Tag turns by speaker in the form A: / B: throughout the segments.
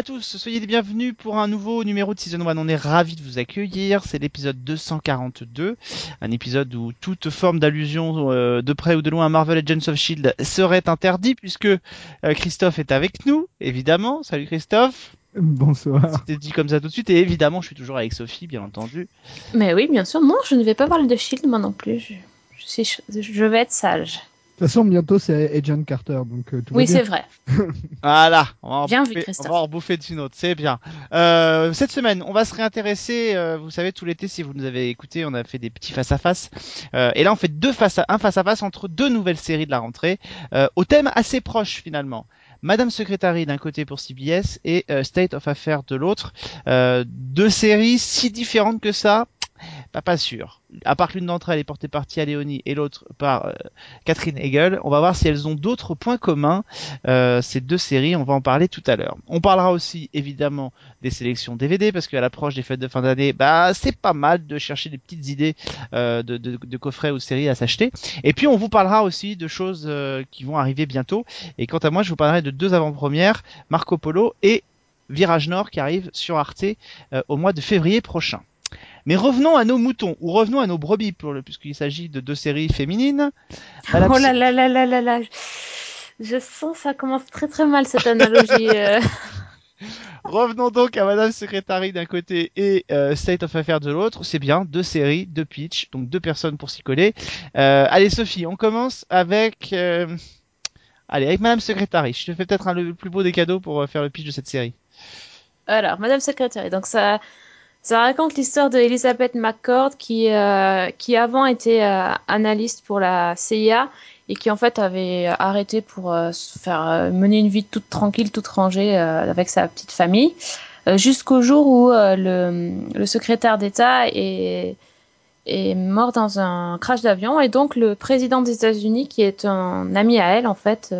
A: à tous, soyez les bienvenus pour un nouveau numéro de Season 1. On est ravis de vous accueillir. C'est l'épisode 242, un épisode où toute forme d'allusion euh, de près ou de loin à Marvel Agents of Shield serait interdit puisque euh, Christophe est avec nous, évidemment. Salut Christophe.
B: Bonsoir.
A: C'était dit comme ça tout de suite et évidemment, je suis toujours avec Sophie, bien entendu.
C: Mais oui, bien sûr. Non, je ne vais pas parler de Shield, moi non plus. Je, je, suis, je vais être sage.
B: De toute façon, bientôt c'est Agent Carter, donc euh, tout
C: Oui, c'est vrai.
A: Voilà, on va en
C: Bien vu,
A: bouffer,
C: Christophe.
A: on va en bouffer dessus une autre, c'est bien. Euh, cette semaine, on va se réintéresser. euh, vous savez, tout l'été, si vous nous avez écouté, on a fait des petits face à face. Euh, et là, on fait deux face à un face à face entre deux nouvelles séries de la rentrée, euh, au thème assez proche finalement. Madame Secretary d'un côté pour CBS et euh, State of Affairs de l'autre. Euh, deux séries si différentes que ça, pas pas sûr. À part l'une d'entre elles est portée par Tia Leoni et l'autre par euh, Catherine Hegel, on va voir si elles ont d'autres points communs. euh, ces deux séries, on va en parler tout à l'heure. On parlera aussi évidemment des sélections DVD parce qu'à l'approche des fêtes de fin d'année, bah c'est pas mal de chercher des petites idées euh, de, coffrets ou séries à s'acheter. Et puis on vous parlera aussi de choses qui vont arriver bientôt. Et quant à moi, je vous parlerai de deux avant-premières, Marco Polo et Virage Nord qui arrivent sur Arte au mois de février prochain. Mais revenons à nos moutons, ou revenons à nos brebis, pour le- puisqu'il s'agit de deux séries féminines.
C: Oh là là là là là là. Je, je sens ça commence très très mal cette analogie. euh.
A: Revenons donc à Madame Secretary d'un côté et euh, State of Affairs de l'autre. C'est bien, deux séries, deux pitch, donc deux personnes pour s'y coller. Euh, allez Sophie, on commence avec... euh, Allez, avec Madame Secretary. Je te fais peut-être un- le plus beau des cadeaux pour euh, faire le pitch de cette série.
C: Alors, Madame Secrétaire. Donc ça, ça raconte l'histoire de Elizabeth McCord qui, euh, qui avant était euh, analyste pour la CIA et qui en fait avait arrêté pour euh, faire euh, mener une vie toute tranquille, toute rangée euh, avec sa petite famille, euh, jusqu'au jour où le, le secrétaire d'État est, est mort dans un crash d'avion et donc le président des États-Unis, qui est un ami à elle en fait,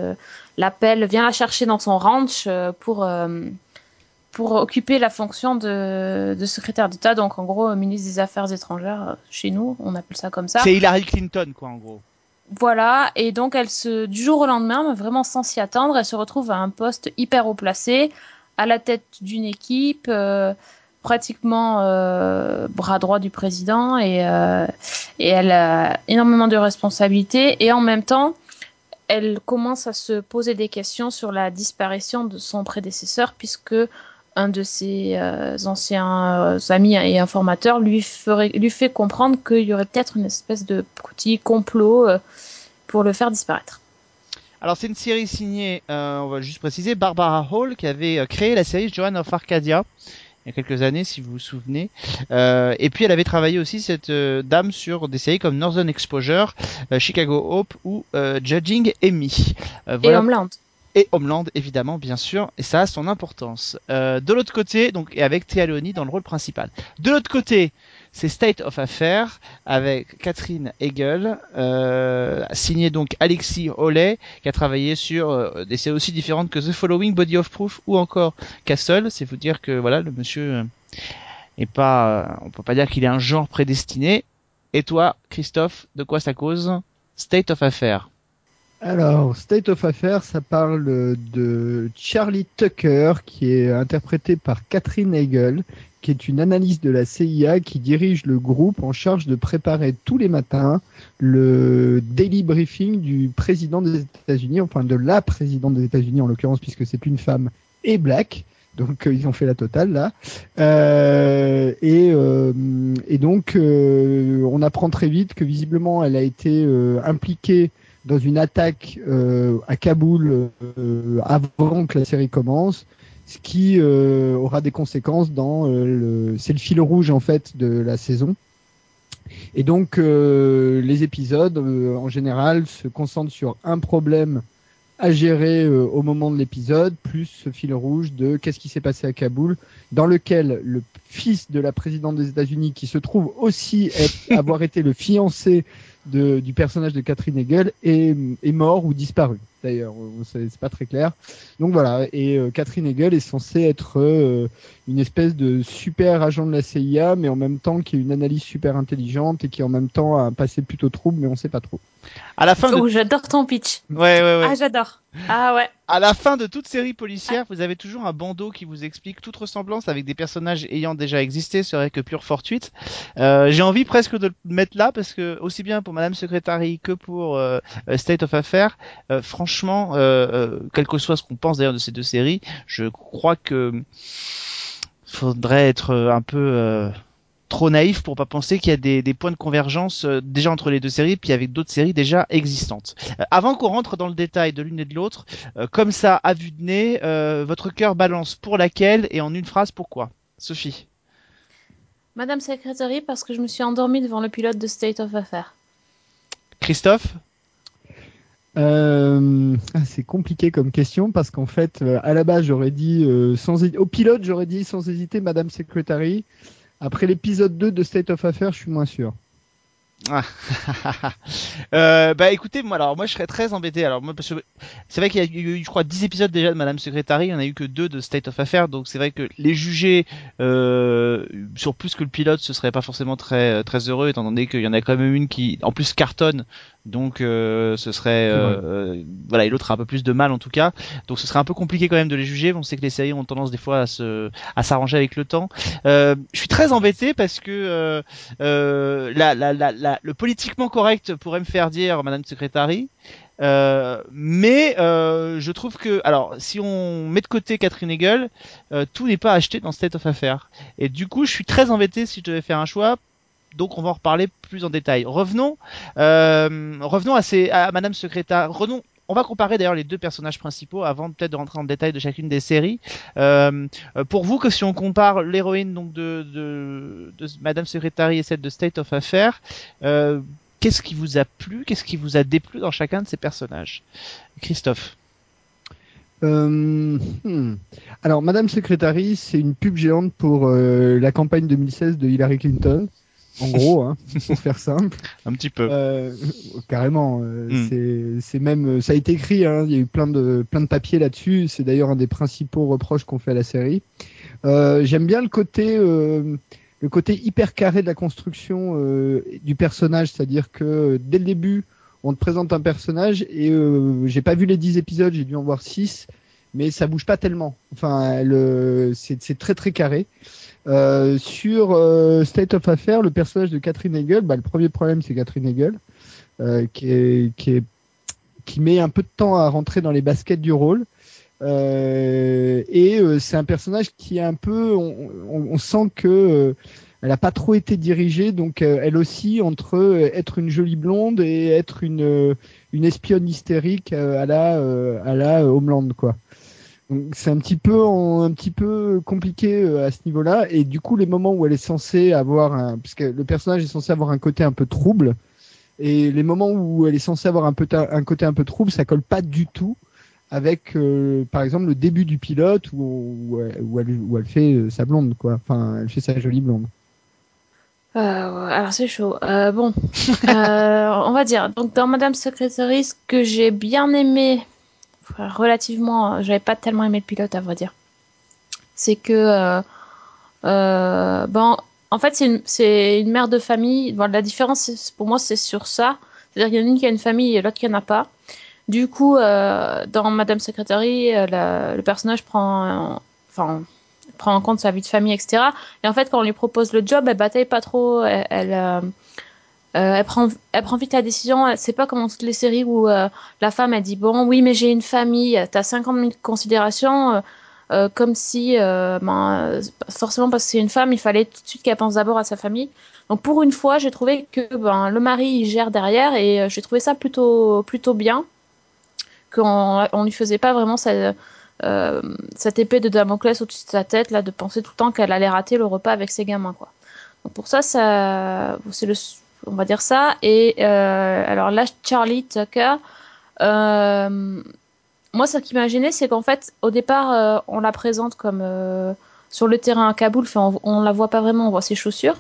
C: l'appelle, vient la chercher dans son ranch pour pour occuper la fonction de, de secrétaire d'État, donc en gros ministre des Affaires étrangères euh, chez nous, on appelle ça comme ça.
A: C'est Hillary Clinton, quoi, en gros.
C: Voilà, et donc elle se, du jour au lendemain, mais vraiment sans s'y attendre, elle se retrouve à un poste hyper haut placé, à la tête d'une équipe, euh, pratiquement euh, bras droit du président, et, euh, et elle a énormément de responsabilités, et en même temps, elle commence à se poser des questions sur la disparition de son prédécesseur, puisque un de ses euh, anciens euh, amis et informateurs lui, ferait, lui fait comprendre qu'il y aurait peut-être une espèce de petit complot euh, pour le faire disparaître.
A: Alors c'est une série signée, on va juste préciser, Barbara Hall qui avait créé la série Joan of Arcadia il y a quelques années si vous vous souvenez. Euh, et puis elle avait travaillé aussi cette euh, dame sur des séries comme Northern Exposure, euh, Chicago Hope ou Judging Amy. Euh,
C: Et
A: voilà
C: Homeland.
A: Et Homeland évidemment bien sûr et ça a son importance. Euh, de l'autre côté donc et avec Thea Leoni dans le rôle principal. De l'autre côté c'est State of Affairs avec Catherine Hegel, euh, signé donc Alexis Hollet qui a travaillé sur euh, des séries aussi différentes que The Following, Body of Proof ou encore Castle. C'est vous dire que voilà le monsieur euh, est pas, euh, on peut pas dire qu'il est un genre prédestiné. Et toi Christophe, de quoi ça cause State of Affairs?
B: Alors, State of Affairs, ça parle de Charlie Tucker, qui est interprété par Catherine Hegel, qui est une analyste de la CIA qui dirige le groupe en charge de préparer tous les matins le daily briefing du président des États-Unis, enfin de la présidente des États-Unis en l'occurrence, puisque c'est une femme et black. Donc euh, ils ont fait la totale là. Euh, et, euh, et donc euh, on apprend très vite que visiblement elle a été euh, impliquée dans une attaque euh, à Kaboul euh, avant que la série commence, ce qui euh, aura des conséquences dans euh, le... c'est le fil rouge en fait de la saison. Et donc euh, les épisodes euh, en général se concentrent sur un problème à gérer au moment de l'épisode, plus ce fil rouge de qu'est-ce qui s'est passé à Kaboul, dans lequel le fils de la présidente des États-Unis, qui se trouve aussi être- avoir été le fiancé de, du personnage de Catherine Hegel, est, est mort ou disparu. D'ailleurs, c'est pas très clair. Donc voilà, et euh, Catherine Hegel est censée être euh, une espèce de super agent de la CIA, mais en même temps qui est une analyse super intelligente et qui en même temps a un passé plutôt trouble, mais on sait pas trop.
A: À la fin de
C: Oh, j'adore ton pitch.
A: ouais ouais ouais.
C: Ah, j'adore. Ah ouais.
A: À la fin de toute série policière, vous avez toujours un bandeau qui vous explique toute ressemblance avec des personnages ayant déjà existé serait que pure fortuite. Euh, J'ai envie presque de le mettre là parce que aussi bien pour Madame Secretary que pour euh, euh, State of Affairs, euh, franchement, quel que soit ce qu'on pense d'ailleurs de ces deux séries, je crois que faudrait être un peu trop naïf pour pas penser qu'il y a des, des points de convergence euh, déjà entre les deux séries puis avec d'autres séries déjà existantes. Euh, avant qu'on rentre dans le détail de l'une et de l'autre, euh, comme ça, à vue de nez, euh, votre cœur balance pour laquelle et en une phrase pourquoi? Sophie
C: Madame Secretary, parce que je me suis endormie devant le pilote de State of Affairs.
A: Christophe?
B: Euh, ah, c'est compliqué comme question parce qu'en fait, euh, à la base, j'aurais dit euh, sans au pilote, j'aurais dit sans hésiter Madame Secretary. Après l'épisode 2 de State of Affairs, je suis moins sûr.
A: euh, bah écoutez, moi alors moi je serais très embêté. Alors moi parce que c'est vrai qu'il y a eu je crois 10 épisodes déjà de Madame Secretary, il y en a eu que deux de State of Affairs, donc c'est vrai que les juger euh, sur plus que le pilote, ce serait pas forcément très très heureux étant donné qu'il y en a quand même une qui en plus cartonne, donc euh, ce serait euh, euh, voilà et l'autre a un peu plus de mal en tout cas, donc ce serait un peu compliqué quand même de les juger. On sait que les séries ont tendance des fois à se à s'arranger avec le temps. Euh, je suis très embêté parce que euh, euh, la, la, la, la- le politiquement correct pourrait me faire dire Madame Secretary. Euh, mais euh, je trouve que, alors, si on met de côté Catherine Hegel, euh, tout n'est pas acheté dans State of Affairs. Et du coup, je suis très embêté si je devais faire un choix. Donc, on va en reparler plus en détail. Revenons, euh, revenons à, Madame Secretary. Revenons. On va comparer d'ailleurs les deux personnages principaux avant peut-être de rentrer en détail de chacune des séries. Euh, euh, pour vous, que si on compare l'héroïne donc de, Madame Secretary et celle de State of Affairs, qu'est-ce qui vous a plu, qu'est-ce qui vous a déplu dans chacun de ces personnages? Christophe.
B: Hmm. Alors, Madame Secretary, c'est une pub géante pour la campagne 2016 de Hillary Clinton. En gros, hein, pour faire simple.
A: Un petit peu.
B: Euh, carrément. euh,
A: Hmm.
B: c'est, c'est même, ça a été écrit. Hein, il y a eu plein de plein de papiers là-dessus. C'est d'ailleurs un des principaux reproches qu'on fait à la série. Euh, j'aime bien le côté euh, le côté hyper carré de la construction euh, du personnage, c'est-à-dire que euh, dès le début, on te présente un personnage et euh, j'ai pas vu les 10 épisodes, j'ai dû en voir 6 mais ça bouge pas tellement. Enfin, euh, c'est très très carré. Euh, sur euh, State of Affairs, le personnage de Catherine Hegel, bah, le premier problème c'est Catherine Hegel, euh, qui, est, qui, est, qui met un peu de temps à rentrer dans les baskets du rôle. Euh, et euh, c'est un personnage qui est un peu, on, on, on sent que elle a pas trop été dirigée, donc elle aussi entre être une jolie blonde et être une une espionne hystérique à la à la Homeland quoi. C'est un petit peu un petit peu compliqué euh, à ce niveau-là. Et du coup les moments où elle est censée avoir un parce que le personnage est censé avoir un côté un peu trouble. Et les moments où elle est censée avoir un peu un côté un peu trouble ça colle pas du tout avec euh, par exemple le début du pilote où, où, où elle fait euh, sa blonde quoi. Enfin elle fait sa jolie blonde.
C: Alors c'est chaud. Bon, on va dire. Donc dans Madame Secretary, ce que j'ai bien aimé, relativement, j'avais pas tellement aimé le pilote à vrai dire, c'est que euh, euh, bon, en fait c'est une, mère de famille. Bon, la différence pour moi c'est sur ça, c'est-à-dire qu'il y en a une qui a une famille et l'autre qui en a pas. Du coup, euh, dans Madame Secretary, euh, le personnage prend, euh, enfin, prend en compte sa vie de famille, etc. Et en fait, quand on lui propose le job, elle bataille pas trop. Elle, euh, elle prend, elle prend vite la décision. C'est pas comme dans toutes les séries où euh, la femme elle dit bon, oui, mais j'ai une famille. T'as 50 000 considérations, euh, comme si, ben, forcément parce que c'est une femme, il fallait tout de suite qu'elle pense d'abord à sa famille. Donc pour une fois, j'ai trouvé que ben, le mari il gère derrière et j'ai trouvé ça plutôt, plutôt bien. Qu'on on lui faisait pas vraiment cette, cette épée de Damoclès au-dessus de sa tête là, de penser tout le temps qu'elle allait rater le repas avec ses gamins quoi. Donc pour ça, ça, c'est le, on va dire ça. Et euh, alors là, Charlie Tucker, euh, moi, ce qui m'a gêné, c'est qu'en fait, au départ, euh, on la présente comme sur le terrain à Kaboul. Enfin, on, on la voit pas vraiment, on voit ses chaussures,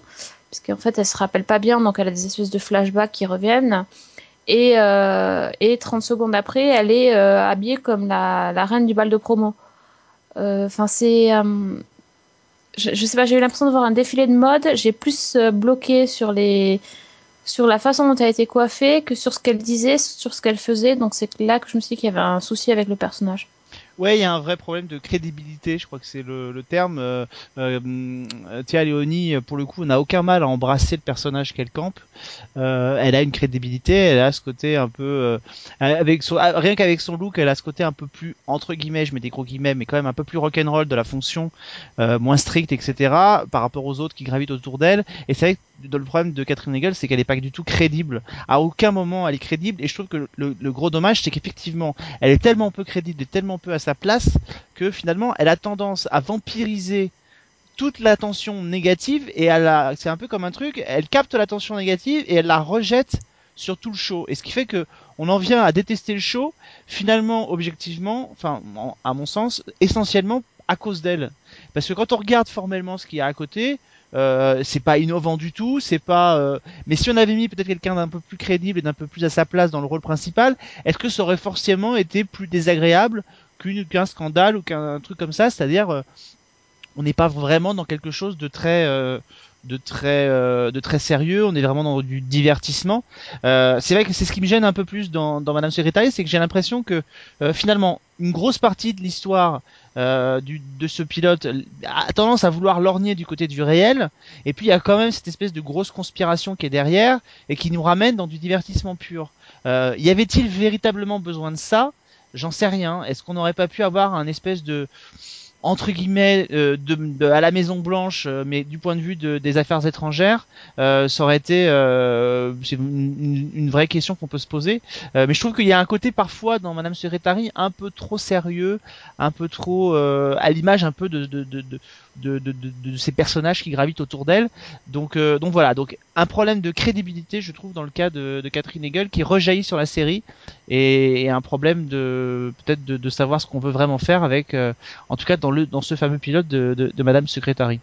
C: parce qu'en fait, elle se rappelle pas bien, donc elle a des espèces de flashbacks qui reviennent. Et, euh, et 30 secondes après, elle est habillée comme la, reine du bal de promo. Enfin, c'est. je, sais pas, j'ai eu l'impression de voir un défilé de mode. J'ai plus bloqué sur les sur la façon dont elle a été coiffée que sur ce qu'elle disait, sur ce qu'elle faisait. Donc c'est là que je me suis dit qu'il y avait un souci avec le personnage.
A: Ouais, il y a un vrai problème de crédibilité, je crois que c'est le, terme. Euh, euh, Tia Leoni, pour le coup, n'a aucun mal à embrasser le personnage qu'elle campe. Euh, elle a une crédibilité, elle a ce côté un peu, euh, ah, rien qu'avec son look, elle a ce côté un peu plus entre guillemets, je mets des gros guillemets, mais quand même un peu plus rock'n'roll de la fonction, euh, moins stricte, etc. Par rapport aux autres qui gravitent autour d'elle. Et c'est vrai que le problème de Catherine Hegel, c'est qu'elle est pas du tout crédible. À aucun moment elle est crédible. Et je trouve que le, le gros dommage, c'est qu'effectivement, elle est tellement peu crédible et tellement peu à sa place que finalement, elle a tendance à vampiriser toute l'attention négative et elle a, c'est un peu comme un truc, elle capte l'attention négative et elle la rejette sur tout le show. Et ce qui fait que on en vient à détester le show, finalement, objectivement, enfin, en- à mon sens, essentiellement à cause d'elle. Parce que quand on regarde formellement ce qu'il y a à côté, euh, c'est pas innovant du tout, c'est pas. euh, Mais si on avait mis peut-être quelqu'un d'un peu plus crédible et d'un peu plus à sa place dans le rôle principal, est-ce que ça aurait forcément été plus désagréable qu'une- qu'un scandale ou qu'un truc comme ça C'est-à-dire, euh, on n'est pas vraiment dans quelque chose de très euh, de très euh, de très sérieux on est vraiment dans du divertissement. Euh, c'est vrai que c'est ce qui me gêne un peu plus dans, dans Madame Secretary c'est que j'ai l'impression que euh, finalement une grosse partie de l'histoire euh, du, de ce pilote a tendance à vouloir lorgner du côté du réel et puis il y a quand même cette espèce de grosse conspiration qui est derrière et qui nous ramène dans du divertissement pur. Y avait-il véritablement besoin de ça? J'en sais rien est-ce qu'on n'aurait pas pu avoir un espèce de entre guillemets euh, à la Maison Blanche, euh, mais du point de vue de, des affaires étrangères, euh, ça aurait été euh, une, vraie question qu'on peut se poser. Mais je trouve qu'il y a un côté parfois dans Madame Secretary un peu trop sérieux, un peu trop à l'image un peu de, de, de, de, de- ces personnages qui gravitent autour d'elle. Donc euh, donc voilà, donc un problème de crédibilité, je trouve, dans le cas de, de Catherine Hegel qui rejaillit sur la série et, et un problème de peut-être de, de savoir ce qu'on veut vraiment faire avec euh, en tout cas dans le dans ce fameux pilote de, de, Madame Secretary.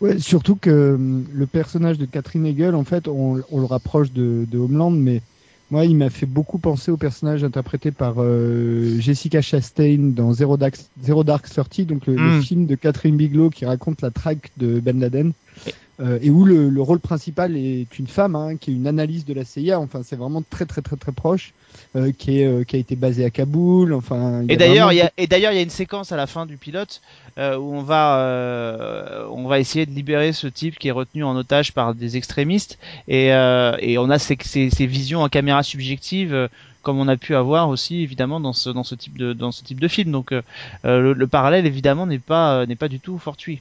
B: Ouais, surtout que hum, le personnage de Catherine Hegel, en fait, on, on le rapproche de Homeland, mais moi, il m'a fait beaucoup penser au personnage interprété par euh, Jessica Chastain dans Zero Dark, Zero Dark Thirty, donc le, le
A: Mm.
B: film de Catherine Bigelow qui raconte la traque de Ben Laden, euh, et où le, le rôle principal est une femme, hein, qui est une analyse de la CIA. Enfin, c'est vraiment très très très très proche, euh, qui est euh, qui a été basé à Kaboul. Enfin,
A: Et d'ailleurs,
B: vraiment
A: il y a et d'ailleurs il y a une séquence à la fin du pilote euh, où on va euh, on va essayer de libérer ce type qui est retenu en otage par des extrémistes et euh, et on a ces, ces, ces visions en caméra subjective euh, comme on a pu avoir aussi évidemment dans ce dans ce type de dans ce type de film donc euh, euh, le, le parallèle évidemment n'est pas euh, n'est pas du tout fortuit.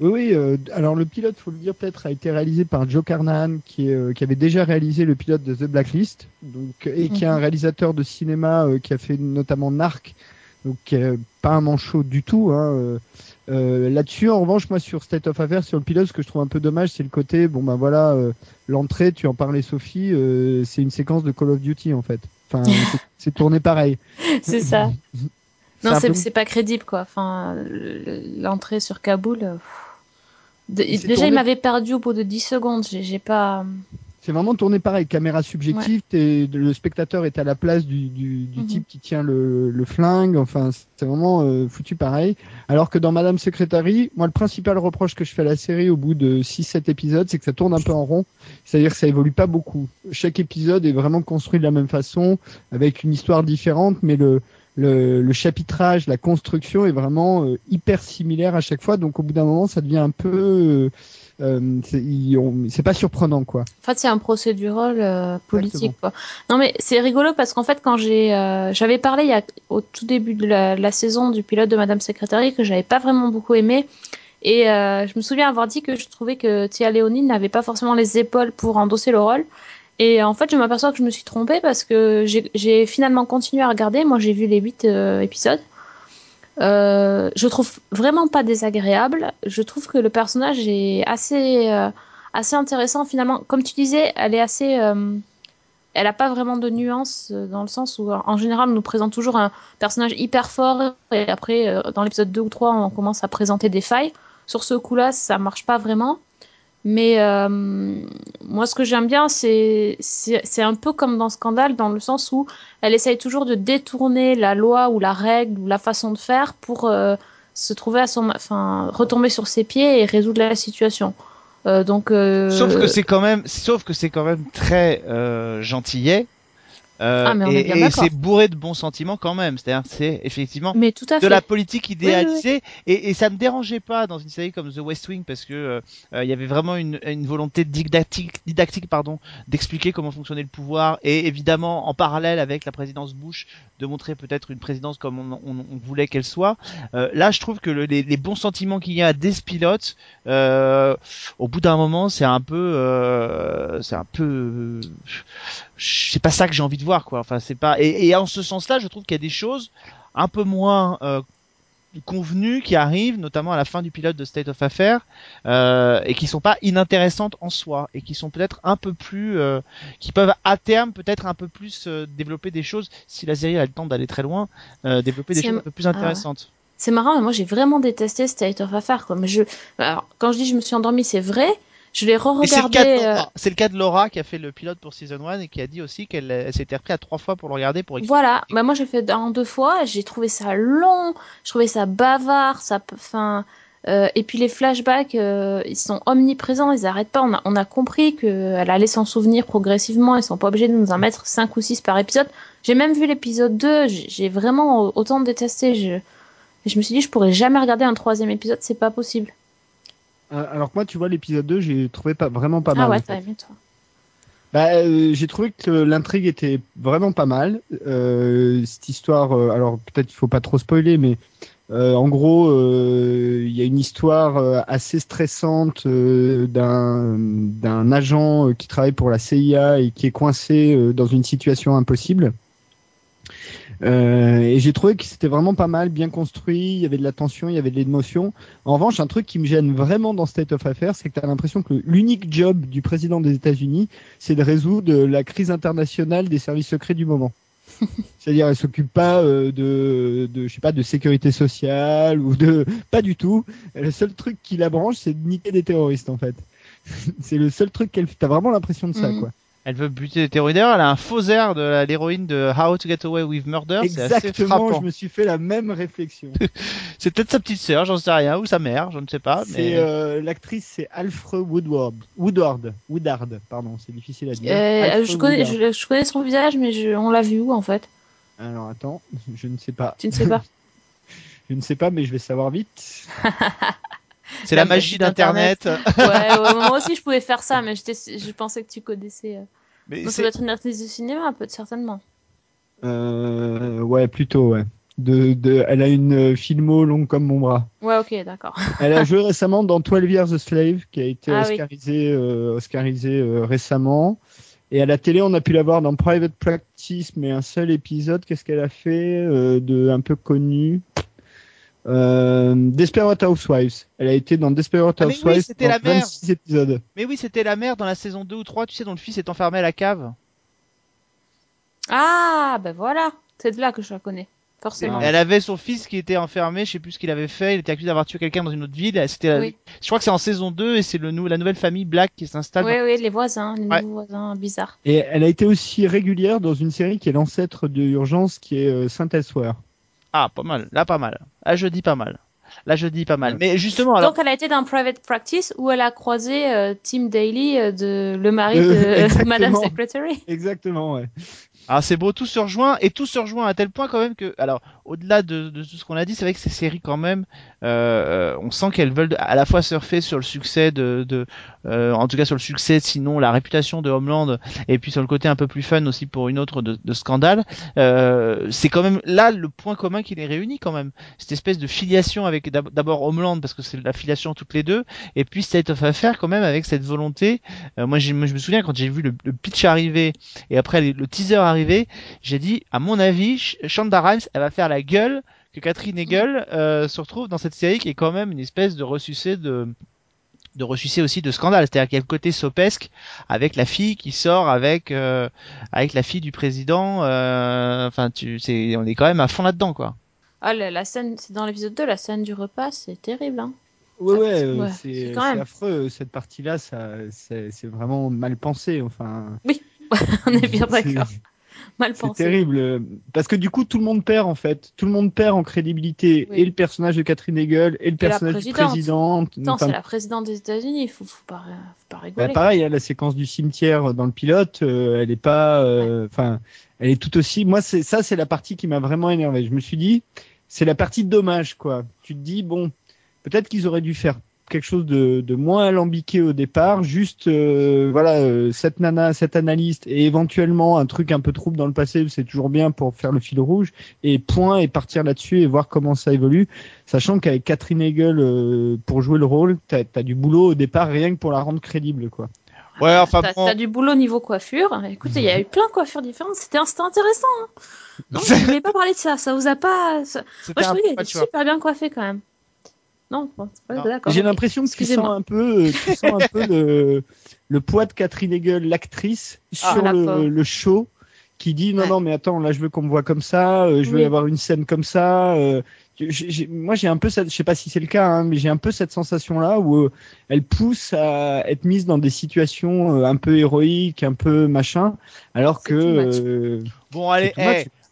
B: Oui, oui. euh, alors le pilote, faut le dire peut-être, a été réalisé par Joe Carnahan, qui, est, euh, qui avait déjà réalisé le pilote de The Blacklist, donc et qui est un réalisateur de cinéma euh, qui a fait notamment Narc, donc qui est pas un manchot du tout. Hein, euh, euh, Là-dessus, en revanche, moi sur State of Affairs, sur le pilote, ce que je trouve un peu dommage, c'est le côté, bon ben voilà, euh, l'entrée, tu en parlais Sophie, euh, c'est une séquence de Call of Duty en fait. Enfin, c'est- tourné pareil.
C: c'est ça. Non, c'est
B: peu-
C: pas crédible quoi. Enfin, le- l'entrée sur Kaboul. pff. De- déjà,
B: tourné-
C: il m'avait perdu au bout de 10 secondes. J'ai pas.
B: C'est vraiment tourné pareil, caméra subjective, le spectateur est à la place du, du, du
C: Mhm.
B: type qui tient le, le flingue, enfin c'est vraiment euh, foutu pareil. Alors que dans Madame Secretary, moi le principal reproche que je fais à la série au bout de 6-7 épisodes, c'est que ça tourne un peu en rond, c'est-à-dire que ça évolue pas beaucoup. Chaque épisode est vraiment construit de la même façon, avec une histoire différente, mais le, le, le chapitrage, la construction est vraiment euh, hyper similaire à chaque fois, donc au bout d'un moment ça devient un peu... euh, euh, c'est pas surprenant quoi.
C: En fait, c'est un procédural euh, politique. Quoi. Non, mais c'est rigolo parce qu'en fait, quand j'ai, j'avais parlé il y a, au tout début de la, saison du pilote de Madame Secretary que j'avais pas vraiment beaucoup aimé. Et je me souviens avoir dit que je trouvais que Tia Leoni n'avait pas forcément les épaules pour endosser le rôle. Et en fait, je m'aperçois que je me suis trompée parce que j'ai finalement continué à regarder. Moi, j'ai vu les huit euh, épisodes. Euh, je trouve vraiment pas désagréable. Je trouve que le personnage est assez, euh, assez intéressant finalement. Comme tu disais, elle est assez, elle a pas vraiment de nuance euh, dans le sens où, en général, on nous présente toujours un personnage hyper fort et après, dans l'épisode 2 ou 3, on commence à présenter des failles. Sur ce coup-là, ça marche pas vraiment. Mais euh, moi, ce que j'aime bien, c'est c'est un peu comme dans Scandale, dans le sens où elle essaye toujours de détourner la loi ou la règle ou la façon de faire pour euh, se trouver à son, enfin, retomber sur ses pieds et résoudre la situation. Euh, donc,
A: Sauf que c'est quand même, sauf que c'est quand même très gentillet. Euh,
C: Ah,
A: et c'est bourré de bons sentiments quand même. C'est-à-dire, c'est effectivement
C: mais tout à
A: de
C: fait.
A: la politique idéalisée Et, et ça me dérangeait pas dans une série comme The West Wing parce que euh, euh, il y avait vraiment une, une volonté didactique, didactique pardon, d'expliquer comment fonctionnait le pouvoir et évidemment en parallèle avec la présidence Bush de montrer peut-être une présidence comme on, on- on voulait qu'elle soit. Euh, là, je trouve que le- les, les bons sentiments qu'il y a des pilotes, euh, au bout d'un moment, c'est un peu, euh, c'est un peu, c'est pas ça que j'ai envie de voir quoi. Enfin, c'est pas. Et, et en ce sens-là, je trouve qu'il y a des choses un peu moins euh, convenues qui arrivent, notamment à la fin du pilote de State of Affairs, euh, et qui sont pas inintéressantes en soi, et qui sont peut-être un peu plus, euh, qui peuvent à terme peut-être un peu plus développer des choses, si la série a le temps d'aller très loin, développer des choses un peu plus
C: ah ouais.
A: intéressantes.
C: C'est marrant, mais moi j'ai vraiment détesté State of Affair. Quoi. Mais je... Alors, quand je dis je me suis endormie, c'est vrai. Je l'ai re-regardé. euh,
A: Laura. C'est le cas de Laura qui a fait le pilote pour Season 1 et qui a dit aussi qu'elle elle s'était repris à trois fois pour le regarder pour
C: Voilà, bah moi j'ai fait en deux fois, j'ai trouvé ça long, je trouvais ça bavard, ça, enfin, euh, et puis les flashbacks, euh, ils sont omniprésents, ils arrêtent pas. On a, on a compris qu'elle allait s'en souvenir progressivement, ils sont pas obligés de nous en mettre cinq ou six par épisode. J'ai même vu l'épisode 2, j'ai j'ai vraiment autant détesté. Je, je me suis dit, je pourrais jamais regarder un troisième épisode, c'est pas possible.
B: Euh, Alors que moi, tu vois, l'épisode 2, j'ai trouvé pas, vraiment pas mal.
C: ah ouais, t'as aimé toi.
B: Bah, euh, j'ai trouvé que l'intrigue était vraiment pas mal. Euh, cette histoire, euh, alors peut-être il faut pas trop spoiler, mais en gros, il y a une histoire assez stressante d'un d'un agent qui travaille pour la CIA et qui est coincé dans une situation impossible. Euh, et j'ai trouvé que c'était vraiment pas mal, bien construit. Il y avait de la tension, il y avait de l'émotion. En revanche, un truc qui me gêne vraiment dans State of Affairs, c'est que tu as l'impression que l'unique job du président des États-Unis, c'est de résoudre la crise internationale des services secrets du moment. C'est-à-dire, elle s'occupe pas euh, de, de, je sais pas, de sécurité sociale ou de, pas du tout. Le seul truc qui la branche, c'est de niquer des terroristes en fait. c'est le seul truc qu'elle, t'as vraiment l'impression de ça,
C: Mhm.
B: quoi.
A: Elle veut buter des terroristes. D'ailleurs, elle a un faux air de l'héroïne de How to Get Away with Murder. Assez
B: Exactement, je me suis fait la même réflexion.
A: C'est peut-être sa petite sœur, j'en sais rien, ou sa mère, je ne sais pas.
B: C'est
A: Mais...
B: euh, l'actrice, c'est Alfred Woodward. Woodward. Woodard, pardon, c'est difficile à dire.
C: Euh,
B: Alfred
C: je, connais,
B: Woodard.
C: je, je connais son visage, mais je, on l'a vu où en fait?
B: Alors attends, je ne sais pas.
C: Tu ne sais pas?
B: Je ne sais pas, mais je vais savoir vite.
A: c'est la
C: la
A: magie
C: magie d'Internet.
A: d'Internet.
C: ouais, ouais, moi aussi je pouvais faire ça, mais je pensais que tu connaissais.
A: Mais
C: Donc, ça
A: c'est-
C: doit être une artiste de cinéma, peut certainement.
B: Euh, ouais, plutôt, ouais. De, de, elle a une euh, filmo longue comme mon bras.
C: Ouais, ok, d'accord.
B: Elle a joué récemment dans 12 Years a Slave, qui a été
C: Ah oui.
B: oscarisé, euh, oscarisé euh, récemment. Et à la télé, on a pu la voir dans Private Practice, mais un seul épisode. Qu'est-ce qu'elle a fait euh, de un peu connu? Euh, Desperate Housewives. Elle a été dans Desperate
A: Ah, mais oui,
B: Housewives
A: c'était
B: dans
A: la mère.
B: 26 épisodes.
A: Mais oui, c'était la mère dans la saison 2 ou 3, tu sais, dont le fils est enfermé à la cave.
C: Ah, ben voilà, c'est de là que je la connais, forcément.
A: Elle avait son fils qui était enfermé, je sais plus ce qu'il avait fait, il était accusé d'avoir tué quelqu'un dans une autre ville. C'était, la-
C: Oui.
A: je crois que c'est en saison 2 et c'est le nou- la nouvelle famille Black qui s'installe.
C: Oui, oui, les voisins, les
A: Ouais.
C: nouveaux voisins bizarres.
B: Et elle a été aussi régulière dans une série qui est l'ancêtre de Urgence, qui est euh, Saint Elsewhere.
A: Ah, pas mal. Là, pas mal. Là, je dis pas mal. Là, je dis pas mal. Mais justement, alors,
C: Donc elle a été dans Private Practice où elle a croisé euh, Tim Daly, euh, de, le mari
B: Euh,
C: de
B: exactement.
C: Madame Secretary.
B: Exactement, ouais.
A: Alors c'est beau, tout se rejoint et tout se rejoint à tel point quand même que, alors au-delà de, de tout ce qu'on a dit, c'est vrai que ces séries quand même, euh, on sent qu'elles veulent à la fois surfer sur le succès de, de euh, en tout cas sur le succès, sinon la réputation de Homeland, et puis sur le côté un peu plus fun aussi pour une autre de, de scandale. Euh, c'est quand même là le point commun qui les réunit quand même, cette espèce de filiation avec d'ab- d'abord Homeland parce que c'est la filiation toutes les deux, et puis State of Affair quand même avec cette volonté. euh, moi, moi, je me souviens quand j'ai vu le, le pitch arriver et après le teaser arriver, j'ai dit, à mon avis, Sh- Shonda Rhimes, elle va faire la gueule que Catherine Hegel euh, se retrouve dans cette série qui est quand même une espèce de ressucé de de ressusciter aussi de scandale. C'est-à-dire qu'il y a le côté sopesque avec la fille qui sort avec euh, avec la fille du président. euh, Enfin, tu, c'est, on est quand même à fond là-dedans, quoi.
C: Ah, la, la scène, c'est dans l'épisode 2, la scène du repas, c'est terrible. Hein.
B: Ouais,
C: Ça,
B: ouais,
C: c'est-
B: euh,
C: ouais,
B: c'est
C: c'est même.
B: affreux. Cette partie-là, ça, c'est c'est vraiment mal pensé. Enfin,
C: On est bien d'accord. Mal
B: C'est
C: pensé.
B: terrible euh, parce que du coup tout le monde perd en fait, tout le monde perd en crédibilité
C: Oui.
B: et le personnage de Catherine Hegel et le
C: Et la
B: personnage du
C: présidente.
B: président.
C: Attends,
B: Enfin,
C: c'est la présidente des États-Unis, il faut, faut, pas, faut pas
B: bah,
C: rigoler.
B: pareil, hein, la séquence du cimetière dans le pilote, euh, elle est pas, euh, enfin, elle est tout aussi. Moi, c'est ça, c'est la partie qui m'a vraiment énervé. Je me suis dit, c'est la partie de dommage, quoi. Tu te dis bon, peut-être qu'ils auraient dû faire quelque chose de, de moins alambiqué au départ, juste euh, voilà euh, cette nana, cette analyste et éventuellement un truc un peu trouble dans le passé, c'est toujours bien pour faire le fil rouge et point et partir là-dessus et voir comment ça évolue, sachant qu'avec Catherine Hegel euh, pour jouer le rôle, t'as as du boulot au départ rien que pour la rendre crédible quoi.
A: Ouais, enfin
C: T'as
A: bon.
C: t'as du boulot niveau coiffure. Écoutez, il y a eu plein de coiffures différentes. C'était c'était intéressant. Hein. Non, je voulais pas parler de ça. Ça vous a pas. ça- Moi, je trouvais qu'il
A: peu
C: était super bien coiffé quand même. Non, c'est pas d'accord.
B: J'ai l'impression que tu sens un peu, euh, tu sens un peu le, le poids de Catherine Hegel, l'actrice,
A: Ah,
B: sur le, le show, qui dit non
C: Ouais.
B: non mais attends là je veux qu'on me voit comme ça, euh, je veux
C: Oui.
B: avoir une scène comme ça. euh, moi j'ai un peu cette, je sais pas si c'est le cas, hein, mais j'ai un peu cette sensation là où euh, elle pousse à être mise dans des situations euh, un peu héroïques, un peu machin, alors que euh,
A: Bon, allez,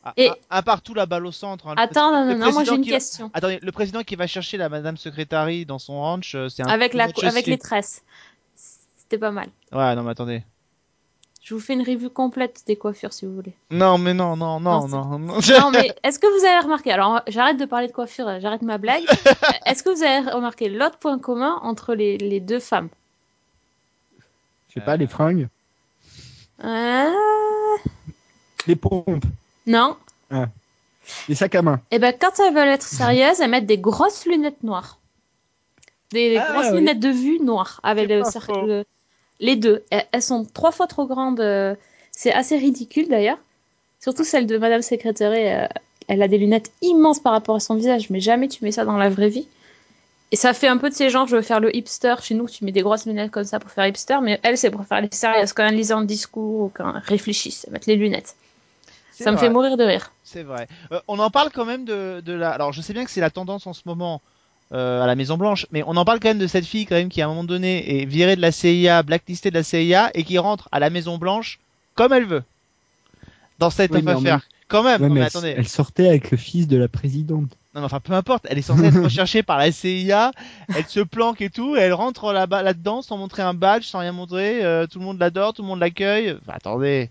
A: à-
C: Et-
A: à- un partout la balle au centre. hein,
C: Attends, non, non, non, moi j'ai une
A: va-
C: question.
A: Attendez, le président qui va chercher la Madame Secrétari dans son ranch, euh, c'est un
C: Avec,
A: peu
C: la, avec les tresses. C'était pas mal.
A: Ouais, non, mais attendez.
C: Je vous fais une revue complète des coiffures si vous voulez.
A: Non, mais non, non, non,
C: Non,
A: non. non.
C: Non, mais est-ce que vous avez remarqué Alors, j'arrête de parler de coiffure, j'arrête ma blague. Est-ce que vous avez remarqué l'autre point commun entre les, les deux femmes?
B: Je sais pas les fringues,
C: Euh,
B: les pompes,
C: Non.
B: les sacs à main.
C: Eh ben, quand elles veulent être sérieuses, elles mettent des grosses lunettes noires. Des
B: Ah,
C: grosses
B: oui.
C: lunettes de vue noires. Avec le le- les deux. Elles, sont trois fois trop grandes. euh, C'est assez ridicule d'ailleurs. Surtout celle de Madame Secrétaire. euh, elle a des lunettes immenses par rapport à son visage, mais jamais tu mets ça dans la vraie vie. Et ça fait un peu de ces genres, je veux faire le hipster. Chez nous, tu mets des grosses lunettes comme ça pour faire hipster, mais elle, c'est pour faire les sérieuses. Quand elles lisent un discours ou quand elles réfléchissent, elles mettent les lunettes. Ça me fait mourir de rire.
A: C'est vrai. Euh, on en parle quand même de, de la. Alors, je sais bien que c'est la tendance en ce moment euh, à la Maison Blanche, mais on en parle quand même de cette fille quand même qui à un moment donné est virée de la CIA, blacklistée de la CIA et qui rentre à la Maison Blanche comme elle veut. Dans cette
B: Oui, mais en
A: affaire. Quand même.
B: Ouais,
A: non,
B: mais
A: mais
B: elle,
A: attendez.
B: elle sortait avec le fils de la présidente.
A: Non, mais enfin, peu importe. Elle est censée être recherchée par la CIA. Elle se planque et tout. Et elle rentre là-bas, là-dedans, sans montrer un badge, sans rien montrer. euh, tout le monde l'adore, tout le monde l'accueille. Enfin, attendez.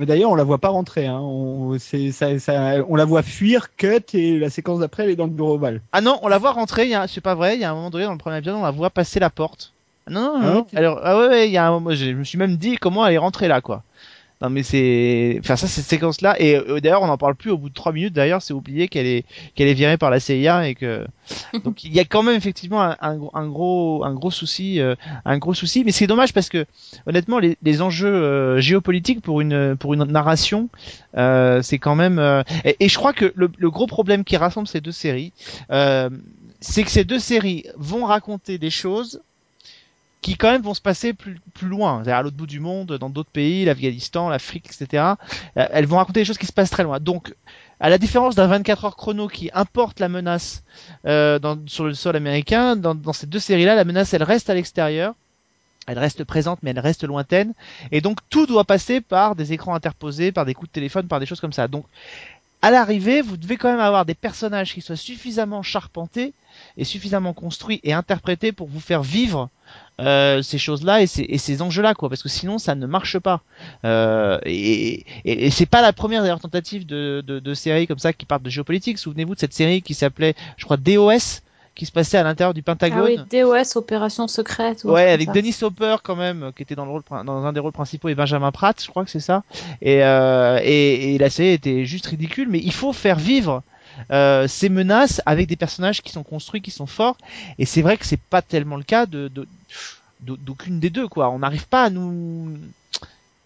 B: Mais d'ailleurs, on la voit pas rentrer. Hein. On, c'est, ça, ça, on la voit fuir, cut, et la séquence d'après, elle est dans le bureau ovale.
A: Ah non, on la voit rentrer. C'est pas vrai. Il y a un moment donné dans le premier épisode, on la voit passer la porte. Ah Non, non,
B: Ah
A: non.
B: ouais
A: Alors, ah ouais, ouais, il y a un moment, je me suis même dit comment elle est rentrée là, quoi. Non, mais c'est, enfin, ça, cette séquence-là. Et euh, d'ailleurs, on n'en parle plus au bout de trois minutes. D'ailleurs, c'est oublié qu'elle est, qu'elle est virée par la CIA et que, donc, il y a quand même effectivement un, un gros, un gros, un gros souci, euh, un gros souci. Mais c'est dommage parce que, honnêtement, les, les enjeux euh, géopolitiques pour une, pour une narration, euh, c'est quand même. euh, et, et je crois que le, le gros problème qui rassemble ces deux séries, euh, c'est que ces deux séries vont raconter des choses qui quand même vont se passer plus, plus loin, à l'autre bout du monde, dans d'autres pays, l'Afghanistan, l'Afrique, etc. Euh, Elles vont raconter des choses qui se passent très loin. Donc, à la différence d'un 24 heures chrono qui importe la menace euh, dans, sur le sol américain, dans, dans ces deux séries-là, la menace, elle reste à l'extérieur. Elle reste présente, mais elle reste lointaine. Et donc, tout doit passer par des écrans interposés, par des coups de téléphone, par des choses comme ça. Donc, à l'arrivée, vous devez quand même avoir des personnages qui soient suffisamment charpentés et suffisamment construits et interprétés pour vous faire vivre euh, ces choses-là et ces, et ces enjeux-là, quoi, parce que sinon ça ne marche pas. Euh, et et, et c'est pas la première d'ailleurs tentative de, de, de série comme ça qui parle de géopolitique. Souvenez-vous de cette série qui s'appelait, je crois, DOS, qui se passait à l'intérieur du
C: Ah
A: Pentagone.
C: oui, DOS, opération secrète. ou
A: Ouais, avec
C: ça.
A: Dennis Hopper quand même, qui était dans le rôle, dans un des rôles principaux, et Benjamin Pratt, je crois que c'est ça. Et, euh, et, et la série était juste ridicule, mais il faut faire vivre euh, ces menaces avec des personnages qui sont construits, qui sont forts. Et c'est vrai que c'est pas tellement le cas de- de- d'aucune des deux, quoi. On n'arrive pas à nous,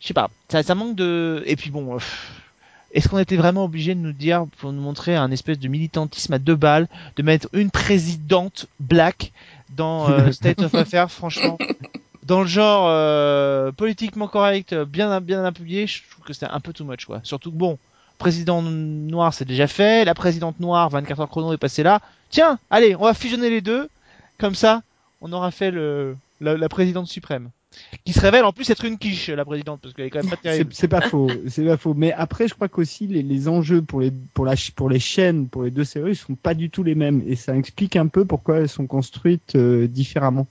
A: je sais pas, ça, ça manque de. Et puis bon. Est-ce qu'on était vraiment obligé de nous dire, pour nous montrer un espèce de militantisme à deux balles, de mettre une présidente black dans euh, State of Affairs, franchement? Dans le genre euh, politiquement correct, bien bien appuyé, je trouve que c'était un peu too much quoi. Surtout que bon, président noir c'est déjà fait, la présidente noire 24 heures chrono est passée là. Tiens, allez, on va fusionner les deux, comme ça, on aura fait le la, la présidente suprême qui se révèle en plus être une quiche, la présidente, parce qu'elle est quand même pas
B: C'est
A: terrible.
B: c'est pas faux, c'est pas faux. Mais après, je crois qu'aussi les, les enjeux pour les pour la pour les chaînes, pour les deux séries, sont pas du tout les mêmes, et ça explique un peu pourquoi elles sont construites euh, différemment.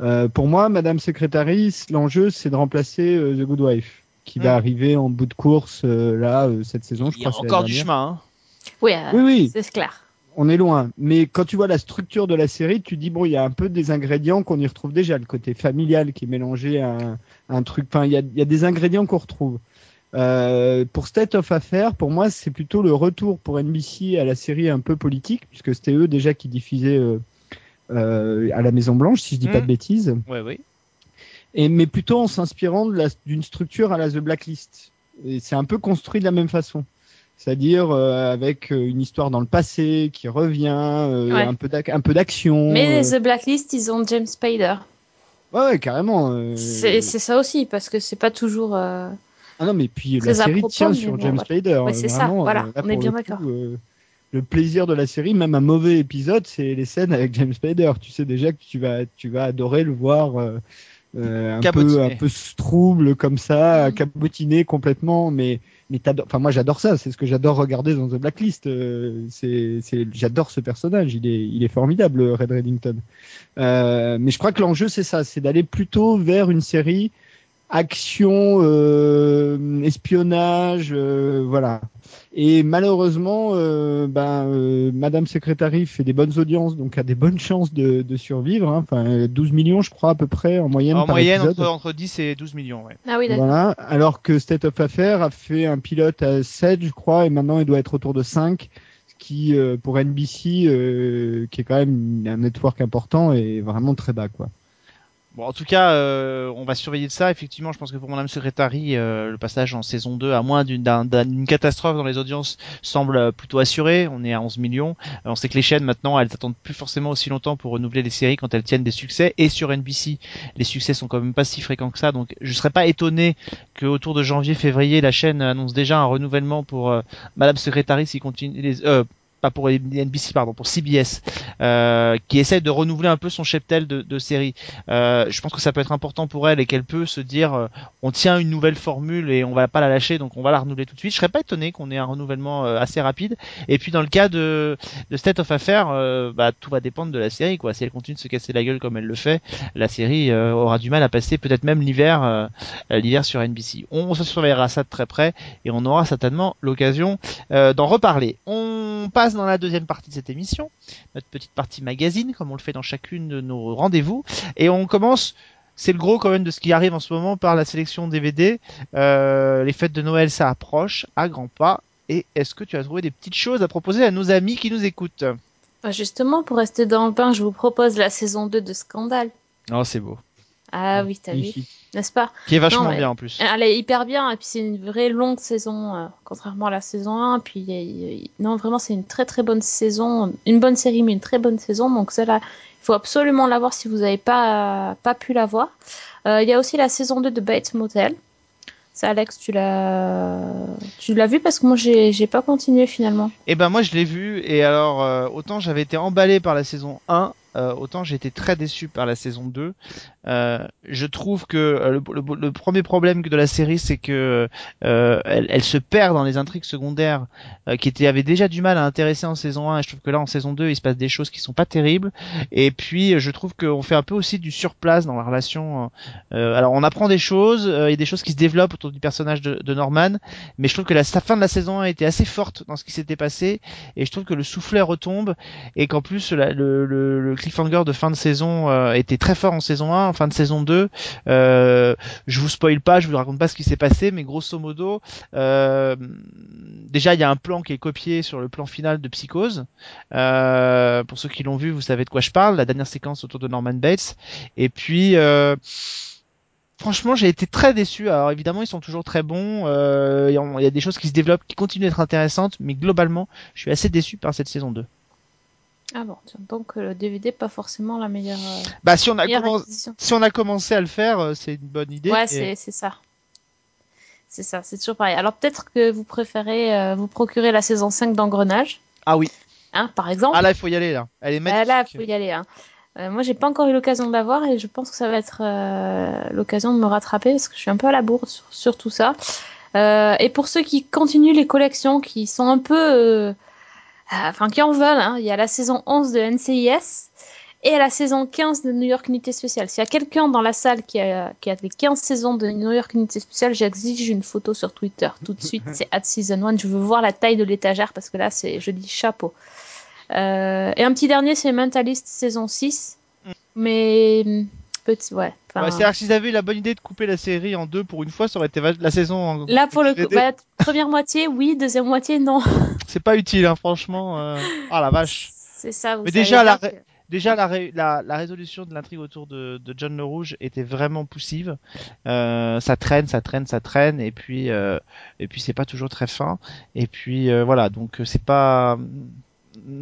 B: Euh, pour moi, Madame Secretary, l'enjeu c'est de remplacer euh, The Good Wife, qui va
A: Mm.
B: arriver en bout de course euh, là euh, cette saison, je
A: Il y a
B: crois. la
A: encore du chemin. Hein.
C: Oui, euh,
B: Oui, oui.
C: c'est clair.
B: On est loin. Mais quand tu vois la structure de la série, tu dis bon, il y a un peu des ingrédients qu'on y retrouve déjà, le côté familial qui est mélangé à un, à un truc. Enfin, il y a, il y a des ingrédients qu'on retrouve. Euh, pour State of Affairs, pour moi, c'est plutôt le retour pour NBC à la série un peu politique, puisque c'était eux déjà qui diffusaient euh, euh, à la Maison Blanche, si je dis pas de bêtises.
A: Ouais, oui.
B: Et mais plutôt en s'inspirant d'une structure à la The Blacklist. Et c'est un peu construit de la même façon. C'est-à-dire euh, avec euh, une histoire dans le passé qui revient, euh,
C: Ouais.
B: un peu d'ac- un peu d'action.
C: Mais
B: euh,
C: The Blacklist, ils ont James Spader.
B: ouais, ouais, carrément. euh,
C: C'est ça aussi, parce que c'est pas toujours. euh,
B: Ah non, mais puis la série tient sur
C: bon,
B: James
C: voilà.
B: Spader.
C: Ouais,
B: euh,
C: c'est ça, voilà,
B: euh, là,
C: on est bien d'accord.
B: euh, le plaisir de la série, même un mauvais épisode, c'est les scènes avec James Spader. Tu sais déjà que tu vas, tu vas adorer le voir euh, euh, un peu, un peu trouble comme ça,
C: Mhm.
B: cabotiner complètement. Mais, mais enfin moi j'adore ça. C'est ce que j'adore regarder dans The Blacklist. Euh, c'est, j'adore ce personnage. Il est, il est formidable, Red Reddington. Euh, mais je crois que l'enjeu c'est ça, c'est d'aller plutôt vers une série action, euh, espionnage, euh, voilà. Et malheureusement, euh, ben, euh, Madame Secretary fait des bonnes audiences, donc a des bonnes chances de, de survivre. hein. Enfin, 12 millions, je crois, à peu près en moyenne.
A: En
B: par
A: moyenne,
B: épisode.
A: entre, entre 10 et 12 millions, ouais.
C: Ah oui, d'accord.
B: Voilà. Alors que State of Affairs a fait un pilote à 7, je crois, et maintenant il doit être autour de 5, ce qui, euh, pour NBC, euh, qui est quand même un network important, est vraiment très bas, quoi.
A: Bon, en tout cas, euh, on va surveiller de ça. Effectivement, je pense que pour Madame Secretary, euh, le passage en saison 2, à moins d'une d'un- d'une catastrophe dans les audiences, semble plutôt assuré. On est à 11 millions. Euh, on sait que les chaînes, maintenant, elles attendent plus forcément aussi longtemps pour renouveler les séries quand elles tiennent des succès. Et sur NBC, les succès sont quand même pas si fréquents que ça. Donc, je serais pas étonné que autour de janvier-février, la chaîne annonce déjà un renouvellement pour euh, Madame Secretary s'il continue les... Pas pour NBC, pardon, pour CBS, euh, qui essaie de renouveler un peu son cheptel de, de. Euh, je pense que ça peut être important pour elle et qu'elle peut se dire euh, on tient une nouvelle formule et on va pas la lâcher donc on va la renouveler tout de suite. Je serais pas étonné qu'on ait un renouvellement assez rapide. Et puis dans le cas de, de State of Affair, euh, bah, tout va dépendre de la série quoi. Si elle continue de se casser la gueule comme elle le fait, la série aura du mal à passer peut-être même l'hiver l'hiver sur NBC. On se surveillera ça de très près et on aura certainement l'occasion d'en reparler. On passe dans la deuxième partie de cette émission, notre petite partie magazine comme on le fait dans chacune de nos rendez-vous et on commence c'est le gros quand même de ce qui arrive en ce moment par la sélection DVD. Euh, les fêtes de Noël, ça approche à grands pas. Et est-ce que tu as trouvé des petites choses à proposer à nos amis qui nous écoutent?
C: Bah, Justement, pour rester dans le pain, je vous propose la saison 2 de Scandale.
A: Oh, c'est beau.
C: Ah oui, t'as vu, n'est-ce pas?
A: Qui est vachement
C: Non, mais-
A: bien en plus.
C: Elle est hyper bien, et puis c'est une vraie longue saison, euh, contrairement à la saison 1. Puis il y a- il y a- non, vraiment, c'est une très très bonne saison, une bonne série, mais une très bonne saison. Donc celle-là, il faut absolument la voir si vous n'avez pas, pas pu la voir. Euh, Il y a aussi la saison 2 de Bates Motel. Ça, Alex, tu l'as, tu l'as vu parce que moi, j'ai, j'ai pas continué finalement.
A: Eh ben moi je l'ai vu et alors euh, autant j'avais été emballé par la saison 1, euh, autant j'ai été très déçu par la saison 2. Euh, je trouve que euh, le, le- le premier problème de la série c'est que euh, elle, elle se perd dans les intrigues secondaires euh, qui étaient, avaient déjà du mal à intéresser en saison 1 et je trouve que là en saison 2 il se passe des choses qui sont pas terribles et puis je trouve qu'on fait un peu aussi du surplace dans la relation. euh, alors on apprend des choses, il y a des choses qui se développent autour du personnage de, de Norman mais je trouve que la fin de la saison 1 était assez forte dans ce qui s'était passé et je trouve que le soufflet retombe et qu'en plus la- le, le, le cliffhanger de fin de saison euh, était très fort en saison 1 en fin de saison 2 euh, je vous spoil pas je vous raconte pas ce qui s'est passé mais grosso modo euh, déjà il y a un plan qui est copié sur le plan final de Psychose euh, pour ceux qui l'ont vu vous savez de quoi je parle la dernière séquence autour de Norman Bates et puis Franchement, j'ai été très déçu. Alors évidemment, ils sont toujours très bons. Il y a des choses qui se développent, qui continuent d'être intéressantes, mais globalement, je suis assez déçu par cette saison 2.
C: Ah bon, tiens, donc euh, le DVD pas forcément la meilleure, euh,
A: Bah si on a
C: meilleure
A: commen-
C: acquisition.
A: si on a commencé à le faire, euh, c'est une bonne idée.
C: Ouais,
A: et-
C: c'est c'est ça. C'est ça, c'est toujours pareil. Alors peut-être que vous préférez euh, vous procurer la saison 5 d'Engrenage,
A: Ah oui.
C: hein, par exemple.
A: Ah là, il faut y aller là. Elle est
C: Ah, là, faut y aller. Hein. Euh, moi, j'ai pas encore eu l'occasion de la voir et je pense que ça va être euh, l'occasion de me rattraper parce que je suis un peu à la bourre sur, sur tout ça. Et pour ceux qui continuent les collections, qui sont un peu, enfin, qui en veulent, hein, il y a la saison 11 de NCIS et la saison 15 de New York Unité Spéciale. S'il y a quelqu'un dans la salle qui a, qui a les 15 saisons de New York Unité Spéciale, j'exige une photo sur Twitter. Tout de suite, c'est at season 1. Je veux voir la taille de l'étagère parce que là, c'est, je dis chapeau. Euh, et un petit dernier, c'est Mentalist saison 6.
A: Mm.
C: Mais petit, ouais. enfin,
A: Ouais, C'est-à-dire que s'ils avaient eu la bonne idée de couper la série en deux pour une fois, ça aurait été la saison. en-
C: là, pour le coup, bah, première moitié, oui, deuxième moitié, non.
A: c'est pas utile, hein, franchement. euh. Ah la vache.
C: C'est ça. Vous
A: Mais déjà, la
C: que-
A: Déjà, la, ré- la, la résolution de l'intrigue autour de, de John le Rouge était vraiment poussive. Euh, ça traîne, ça traîne, ça traîne, et puis euh, et puis c'est pas toujours très fin. Et puis euh, voilà, donc euh, c'est pas.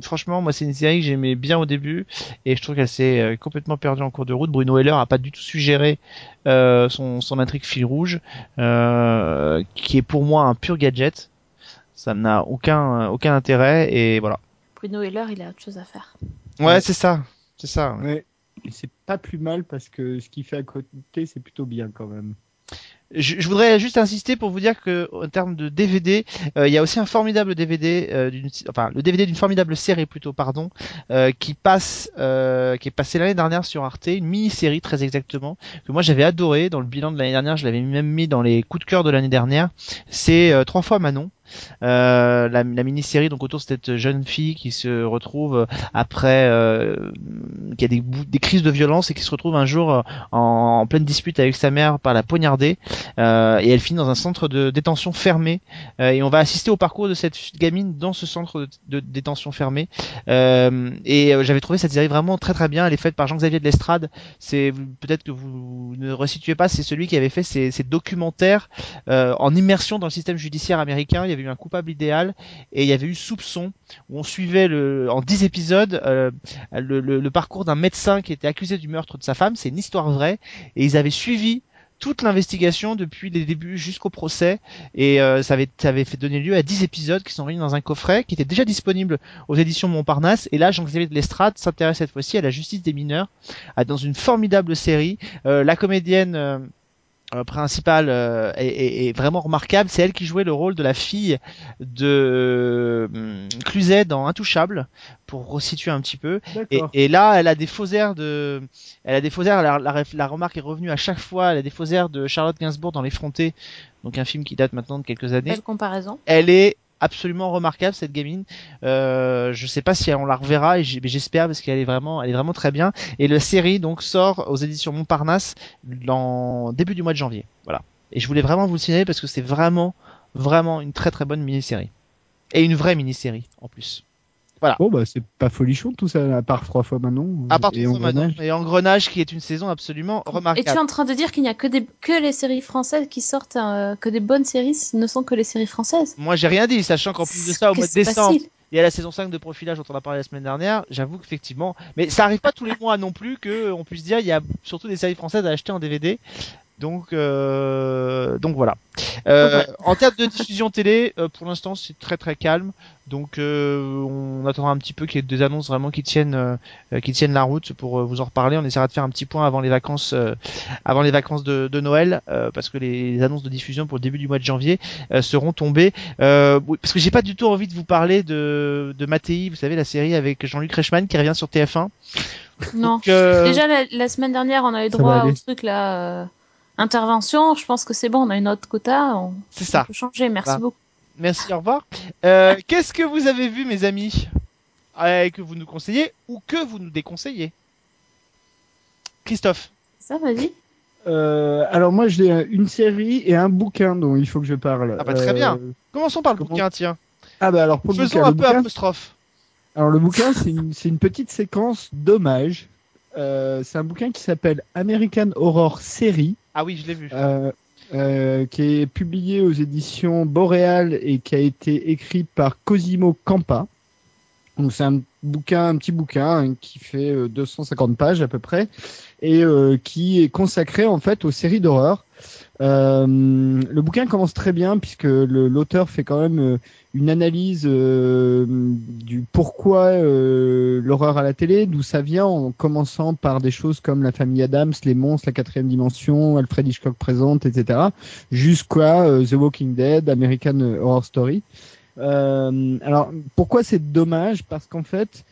A: Franchement, moi, c'est une série que j'aimais bien au début, et je trouve qu'elle s'est euh, complètement perdue en cours de route. Bruno Heller a pas du tout suggéré euh, son, son intrigue fil rouge, euh, qui est pour moi un pur gadget. Ça n'a aucun aucun intérêt, et voilà.
C: Bruno Heller, il a autre chose à faire.
A: Ouais, c'est ça, c'est ça.
B: Ouais. Et c'est pas plus mal parce que ce qu'il fait à côté, c'est plutôt bien quand même.
A: Je, voudrais juste insister pour vous dire que en termes de DVD, euh, il y a aussi un formidable DVD, euh, d'une, enfin le DVD d'une formidable série plutôt, pardon, euh, qui passe, qui est passé l'année dernière sur Arte, une mini-série très exactement que moi j'avais adoré dans le bilan de l'année dernière, je l'avais même mis dans les coups de cœur de l'année dernière. C'est trois fois Manon. Euh, la, la mini-série donc autour de cette jeune fille qui se retrouve après euh, qui a des, des crises de violence et qui se retrouve un jour euh, en, pleine dispute avec sa mère par la poignarder euh, et elle finit dans un centre de détention fermé euh, et on va assister au parcours de cette gamine dans ce centre de, détention fermé. Euh, et euh, j'avais trouvé cette série vraiment très très bien. Elle est faite par Jean-Xavier de l'Estrade. C'est peut-être que vous ne resituez pas c'est celui qui avait fait ces, ces documentaires euh, en immersion dans le système judiciaire américain. Il y avait eu un coupable idéal et il y avait eu soupçon où on suivait le en 10 épisodes euh, le, le- le parcours d'un médecin qui était accusé du meurtre de sa femme. C'est une histoire vraie et ils avaient suivi toute l'investigation depuis les débuts jusqu'au procès et euh, ça avait ça avait fait donner lieu à 10 épisodes qui sont réunis dans un coffret qui était déjà disponible aux éditions Montparnasse. Et là Jean-Xavier de l'Estrade s'intéresse cette fois-ci à la justice des mineurs à- dans une formidable série Euh, la comédienne euh, principale euh, est, est- est vraiment remarquable c'est elle qui jouait le rôle de la fille de euh, Cluzet dans Intouchable pour resituer un petit peu et, là, elle a des faux airs de, elle a des faux airs. La, la, la remarque est revenue à chaque fois. Elle a des faux airs de Charlotte Gainsbourg dans L'Effronté, donc un film qui date maintenant de quelques années.
C: Belle comparaison.
A: Elle est absolument remarquable cette gamine. Euh, je sais pas si on la reverra, mais j'espère parce qu'elle est vraiment, elle est vraiment très bien. Et la série donc sort aux éditions Montparnasse dans début du mois de janvier. Voilà. Et je voulais vraiment vous le signaler parce que c'est vraiment, vraiment une très très bonne mini-série et une vraie mini-série en plus.
B: Bon, bah, c'est pas folichon tout ça, à part trois fois Manon.
A: À part
B: et
A: Trois Fois Manon
B: Engrenage.
A: et Engrenage qui est une saison absolument
C: Et
A: remarquable.
C: tu es en train de dire qu'il n'y a que, des, que les séries françaises qui sortent, euh, que des bonnes séries ne sont que les séries françaises
A: Moi j'ai rien dit, sachant qu'en plus de ça, au mois de décembre,
C: facile.
A: il y a la saison 5 de profilage dont on a parlé la semaine dernière. J'avoue qu'effectivement, mais ça arrive pas tous les mois non plus que euh, on puisse dire il y a surtout des séries françaises à acheter en DVD. Donc euh, donc voilà. Euh, en termes de diffusion télé, euh, pour l'instant c'est très très calme. Donc euh, on attendra un petit peu qu'il y ait des annonces vraiment qui tiennent euh, qui tiennent la route pour euh, vous en reparler. On essaiera de faire un petit point avant les vacances euh, avant les vacances de, de Noël euh, parce que les annonces de diffusion pour le début du mois de janvier euh, seront tombées. Euh, oui, parce que j'ai pas du tout envie de vous parler de de Mattei, vous savez la série avec Jean-Luc Reichmann qui revient sur TF1.
C: Non.
A: Donc, euh,
C: Déjà, la, la semaine dernière, on avait droit au truc là. Euh, intervention, je pense que c'est bon, on a une autre quota. On,
A: c'est
C: on
A: ça.
C: peut changer, merci
A: Voilà.
C: beaucoup.
A: Merci, au revoir. Euh, Qu'est-ce que vous avez vu, mes amis, euh, que vous nous conseillez ou que vous nous déconseillez? Christophe.
C: Ça, vas-y.
B: Euh, alors moi j'ai une série et un bouquin dont il faut que je parle.
A: Ah bah, très
B: Euh,
A: bien. Commençons par le
B: Comment-
A: bouquin, tiens.
B: Ah bah alors pour le
A: Faisons
B: bouquin,
A: un
B: le
A: peu
B: bouquin,
A: apostrophe.
B: alors le bouquin c'est une, c'est une petite séquence d'hommage. Euh, c'est un bouquin qui s'appelle American Horror Series,
A: Ah oui, je l'ai vu.
B: euh, euh, qui est publié aux éditions Boréal et qui a été écrit par Cosimo Campa. Donc c'est un bouquin, un petit bouquin hein, qui fait euh, 250 pages à peu près et euh, qui est consacré en fait aux séries d'horreur. Euh, le bouquin commence très bien puisque l'auteur fait quand même euh, une analyse euh, du pourquoi euh, l'horreur à la télé, d'où ça vient, en commençant par des choses comme la famille Adams, les monstres, la quatrième dimension, Alfred Hitchcock présente, etc., jusqu'à euh, The Walking Dead, American Horror Story. Euh, alors pourquoi c'est dommage? Parce qu'en fait,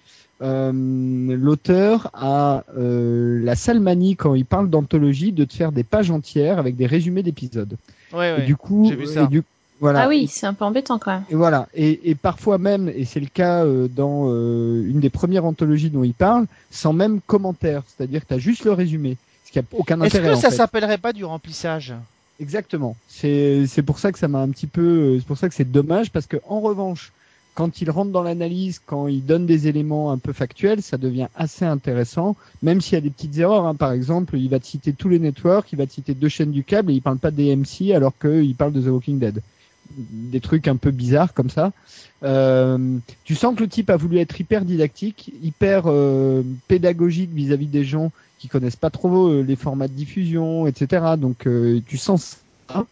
B: euh, l'auteur a euh, la sale manie quand il parle d'anthologie de te faire des pages entières avec des résumés d'épisodes.
A: Ouais,
B: Et
A: ouais.
B: du coup,
A: j'ai vu ça.
B: et du- voilà.
C: Ah oui, c'est un peu embêtant quand même.
B: Et voilà. Et, et parfois même, et c'est le cas euh, dans euh, une des premières anthologies dont il parle, sans même commentaire. C'est-à-dire que tu as juste le résumé. Ce qui a aucun
A: Est-ce
B: intérêt.
A: que
B: en
A: ça
B: fait.
A: s'appellerait pas du remplissage?
B: Exactement. C'est c'est pour ça que ça m'a un petit peu. euh, C'est pour ça que c'est dommage parce que en revanche, quand il rentre dans l'analyse, quand il donne des éléments un peu factuels, ça devient assez intéressant. Même s'il y a des petites erreurs. hein. Par exemple, il va te citer tous les networks, il va te citer deux chaînes du câble et il parle pas des MC alors qu'il parle de The Walking Dead. Des trucs un peu bizarres comme ça. Euh, tu sens que le type a voulu être hyper didactique, hyper euh, pédagogique vis-à-vis des gens qui connaissent pas trop euh, les formats de diffusion, etc. Donc euh, tu sens ça.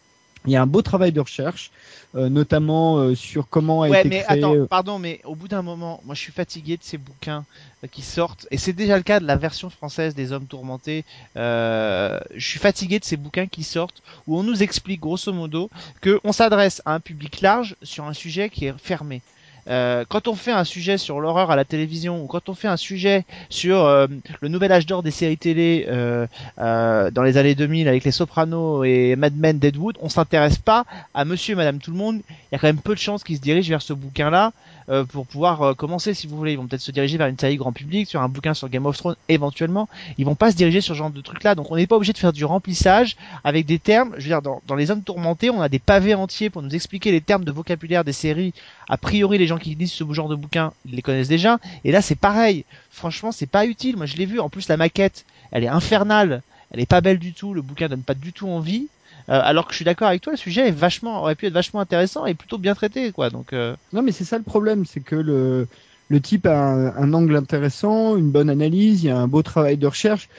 B: Il y a un beau travail de recherche, euh, notamment euh, sur comment a
A: Ouais,
B: été
A: mais
B: créé.
A: attends, pardon, mais au bout d'un moment, moi je suis fatigué de ces bouquins euh, qui sortent, et c'est déjà le cas de la version française des Hommes Tourmentés. Je suis fatigué de ces bouquins qui sortent où on nous explique grosso modo que on s'adresse à un public large sur un sujet qui est fermé. Euh, quand on fait un sujet sur l'horreur à la télévision ou quand on fait un sujet sur euh, le nouvel âge d'or des séries télé euh, dans les années 2000 avec les Sopranos et Mad Men, Deadwood, on s'intéresse pas à Monsieur et Madame tout le monde. Il y a quand même peu de chances qu'ils se dirigent vers ce bouquin-là euh, pour pouvoir euh, commencer, si vous voulez. Ils vont peut-être se diriger vers une série grand public, sur un bouquin sur Game of Thrones éventuellement. Ils vont pas se diriger sur ce genre de truc-là. Donc on n'est pas obligé de faire du remplissage avec des termes. Je veux dire, dans, dans les hommes tourmentés, on a des pavés entiers pour nous expliquer les termes de vocabulaire des séries. A priori, les gens qui lisent ce genre de bouquin, ils les connaissent déjà. Et là, c'est pareil. Franchement, c'est pas utile. Moi, je l'ai vu. En plus, la maquette, elle est infernale. Elle est pas belle du tout. Le bouquin donne pas du tout envie. Euh, alors que je suis d'accord avec toi, le sujet est vachement, aurait pu être vachement intéressant et plutôt bien traité, quoi. Donc, euh,
B: Non, mais c'est ça le problème, c'est que le, le type a un, un angle intéressant, une bonne analyse, il y a un beau travail de recherche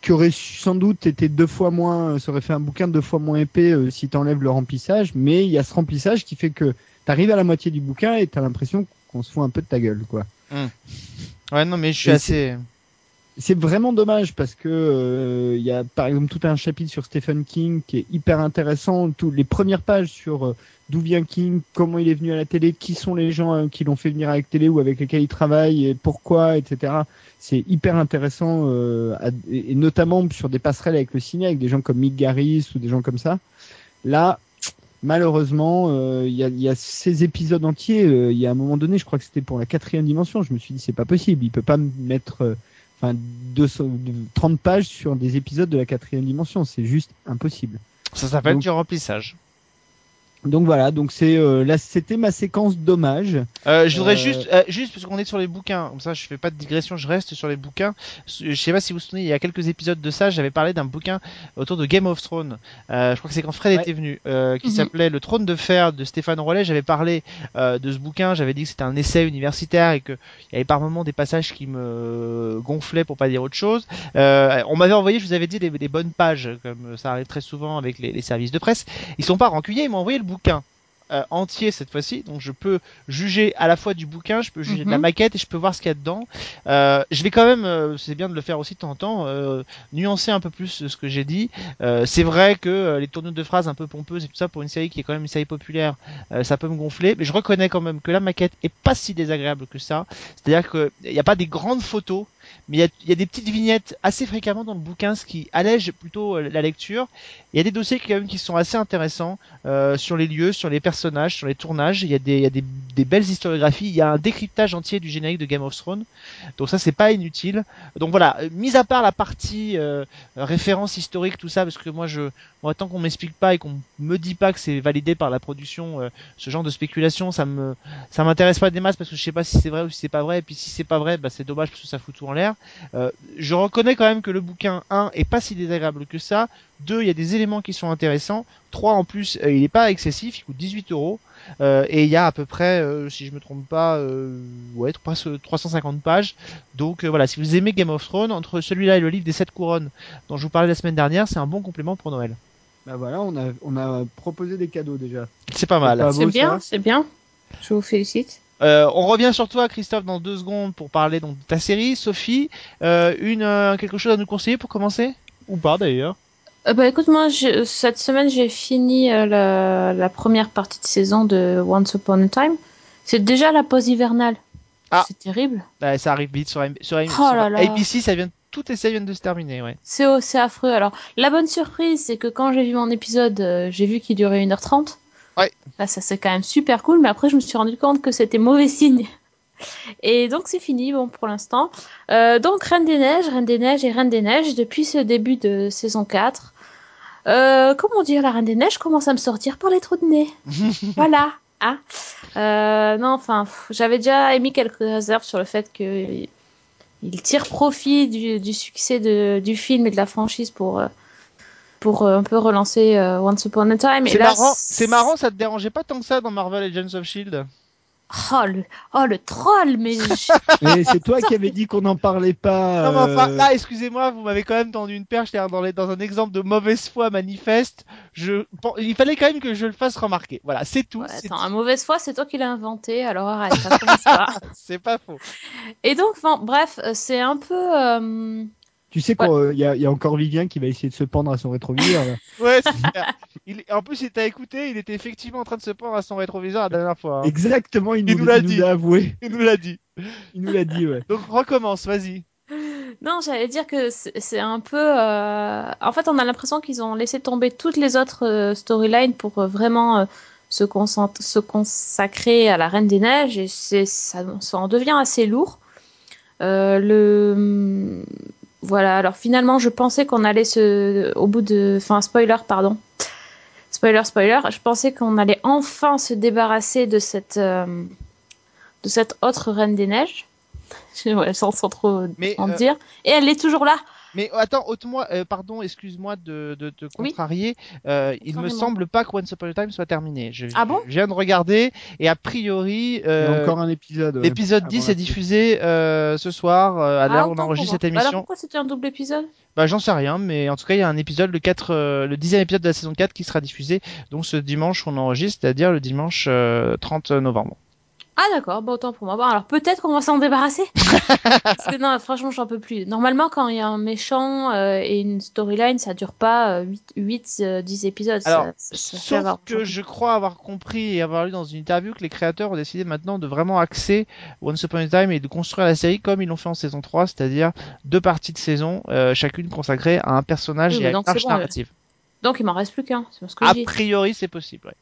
B: qui aurait sans doute été deux fois moins, ça aurait fait un bouquin deux fois moins épais euh, si t'enlèves le remplissage, mais il y a ce remplissage qui fait que t'arrives à la moitié du bouquin et t'as l'impression qu'on se fout un peu de ta gueule, quoi.
A: ouais, non, mais je suis
B: Et
A: assez.
B: C'est vraiment dommage parce que euh, il y a par exemple tout un chapitre sur Stephen King qui est hyper intéressant. Toutes les premières pages sur euh, d'où vient King, comment il est venu à la télé, qui sont les gens euh, qui l'ont fait venir la télé ou avec lesquels il travaille et pourquoi, etc. C'est hyper intéressant euh, et notamment sur des passerelles avec le ciné, avec des gens comme Mick Garris ou des gens comme ça. Là, malheureusement, euh, il y, a, y a ces épisodes entiers. euh, Il y a un moment donné, je crois que c'était pour la quatrième dimension. Je me suis dit c'est pas possible. Il peut pas me mettre euh, enfin 200 30 pages sur des épisodes de la quatrième dimension, c'est juste impossible.
A: Ça s'appelle du remplissage.
B: Donc voilà, donc c'est euh, là c'était ma séquence dommage.
A: Euh, je voudrais
B: Euh,
A: juste, euh, juste parce qu'on est sur les bouquins, comme ça je fais pas de digression, je reste sur les bouquins. Je sais pas si vous vous souvenez, il y a quelques épisodes de ça, j'avais parlé d'un bouquin autour de Game of Thrones. Euh, je crois que c'est quand Fred
B: Ouais.
A: était venu, euh, qui
C: Mhm.
A: s'appelait Le Trône de Fer de Stéphane Rollet. J'avais parlé euh, de ce bouquin, j'avais dit que c'était un essai universitaire et que il y avait par moments des passages qui me gonflaient pour pas dire autre chose. Euh, on m'avait envoyé, je vous avais dit, des, des bonnes pages, comme ça arrive très souvent avec les, les services de presse. Ils sont pas rancuniers, ils m'ont envoyé le bouquin. euh, entier cette fois-ci, donc je peux juger à la fois du bouquin, je peux juger de la
C: Mhm.
A: maquette et je peux voir ce qu'il y a dedans. Euh, je vais quand même, euh, c'est bien de le faire aussi de temps en temps, nuancer un peu plus ce que j'ai dit. C'est vrai que les tournures de phrases un peu pompeuses et tout ça pour une série qui est quand même une série populaire, ça peut me gonfler, mais je reconnais quand même que la maquette est pas si désagréable que ça. C'est-à-dire qu'il n'y a pas des grandes photos, mais il y y a des petites vignettes assez fréquemment dans le bouquin, ce qui allège plutôt euh, la lecture. Il y a des dossiers quand même, qui sont assez intéressants euh, sur les lieux, sur les personnages, sur les tournages. Il y a des, il y a des, des belles historiographies. Il y a un décryptage entier du générique de Game of Thrones. Donc ça, c'est pas inutile. Donc voilà, euh, mis à part la partie euh, référence historique, tout ça, parce que moi, je, moi, tant qu'on m'explique pas et qu'on me dit pas que c'est validé par la production, euh, ce genre de spéculation, ça me, ça m'intéresse pas des masses parce que je sais pas si c'est vrai ou si c'est pas vrai. Et puis si c'est pas vrai, bah c'est dommage parce que ça fout tout en l'air. Euh, je reconnais quand même que le bouquin 1 est pas si désagréable que ça. 2, il y a des éléments qui sont intéressants. 3 en plus, euh, il est pas excessif, il coûte 18 euros. Euh, et il y a à peu près, euh, si je me trompe pas, euh, ouais, presque 350 pages. Donc euh, voilà, si vous aimez Game of Thrones, entre celui-là et le livre des sept couronnes dont je vous parlais la semaine dernière, c'est un bon complément pour Noël.
B: Bah voilà, on a, on a proposé des cadeaux déjà.
A: C'est pas mal.
C: C'est bien, c'est bien. Je vous félicite.
A: Euh, on revient sur toi, Christophe, dans deux secondes pour parler donc de ta série. Sophie, euh, une euh, quelque chose à nous conseiller pour commencer? Ou pas d'ailleurs
C: Euh, bah écoute, moi, je- cette semaine, j'ai fini euh, la, la première partie de saison de Once Upon a Time. C'est déjà la pause hivernale.
A: Ah.
C: C'est terrible.
A: Bah, Ça arrive vite sur, M- sur, M-
C: Oh
A: sur
C: là là.
A: ABC, ça vient tout essai vient de se terminer, ouais.
C: C'est oh, c'est affreux. Alors, la bonne surprise, c'est que quand j'ai vu mon épisode, euh, j'ai vu qu'il durait 1h30.
A: Ouais.
C: Là, ça c'est quand même super cool, mais après, je me suis rendu compte que c'était mauvais signe. Et donc, c'est fini, bon, pour l'instant. Euh, donc, Reine des Neiges, Reine des Neiges et Reine des Neiges, depuis ce début de saison 4. Euh, comment dire, la Reine des Neiges commence à me sortir par les trous de nez? voilà. Hein euh, non, enfin, j'avais déjà émis quelques réserves sur le fait que il tire profit du, du succès de, du film et de la franchise pour, pour euh, un peu relancer euh, Once Upon a Time. Et
A: C'est marrant, c'est marrant, ça te dérangeait pas tant que ça dans Marvel Agents of Shield
C: Oh le, oh, le troll, mais je-
B: Mais c'est toi qui avais dit qu'on n'en parlait pas.
A: Non, mais enfin,
B: euh,
A: là, excusez-moi, vous m'avez quand même tendu une perche dans, les- dans un exemple de mauvaise foi manifeste. Je, bon, il fallait quand même que je le fasse remarquer. Voilà, c'est tout.
C: Ouais, attends, un mauvaise foi, c'est toi qui l'as inventé, alors arrête, ça commence pas.
A: C'est pas faux.
C: Et donc, bref, euh, c'est un peu. euh,
B: Tu sais qu'il y, a- y a encore Vivien qui va essayer de se pendre à son rétroviseur.
A: Ouais, il, en plus, il t'a écouté, il était effectivement en train de se pendre à son rétroviseur la dernière fois. hein.
B: Exactement, il,
A: Il
B: nous,
A: nous l'a
B: il nous
A: dit.
B: l'a avoué.
A: Il nous l'a dit.
B: Il nous l'a dit, ouais.
A: Donc recommence, vas-y.
C: Non, j'allais dire que c'est un peu. euh, En fait, on a l'impression qu'ils ont laissé tomber toutes les autres euh, storylines pour euh, vraiment euh, se, consacrer à la Reine des Neiges et ça, ça en devient assez lourd. Euh, le voilà. Alors finalement, je pensais qu'on allait se, au bout de, enfin spoiler, pardon. Spoiler, spoiler. Je pensais qu'on allait enfin se débarrasser de cette, euh, de cette autre Reine des Neiges. Ouais, sans, sans trop
A: Mais,
C: en
A: euh,
C: dire. Et elle est toujours là.
A: Mais attends, ôte-moi, euh, pardon, excuse-moi de, de te
C: Oui.
A: contrarier. Euh, il me semble pas que Once Upon a Time soit terminé. Je,
C: Ah bon?
A: je viens de regarder et a priori,
B: Il y a
A: euh,
B: encore un épisode. ouais,
A: l'épisode
B: avant
A: 10
B: la
A: est diffusé euh, ce soir euh, à
C: Ah,
A: l'heure où on enregistre cette
C: Bah Alors
A: émission.
C: pourquoi c'était un double épisode?
A: Bah j'en sais rien, mais en tout cas il y a un épisode le 4, euh, le dixième épisode de la saison 4 qui sera diffusé donc ce dimanche où on enregistre, c'est-à-dire le dimanche euh, 30 novembre.
C: Ah d'accord, bah autant pour moi. Bon, alors peut-être qu'on va s'en débarrasser. Parce que non, franchement, j'en peux plus. Normalement, quand il y a un méchant euh, et une storyline, ça dure pas euh, 8, 8 euh, 10 épisodes.
A: Alors,
C: ça,
A: Sauf
C: avoir-
A: que je crois avoir compris et avoir lu dans une interview que les créateurs ont décidé maintenant de vraiment axer Once Upon a Time et de construire la série comme ils l'ont fait en saison 3, c'est-à-dire deux parties de saison, euh, chacune consacrée à un personnage
C: Oui,
A: et à une arche
C: bon,
A: narrative.
C: Donc il m'en reste plus qu'un, c'est ce que
A: A
C: je dis.
A: priori, c'est possible, ouais.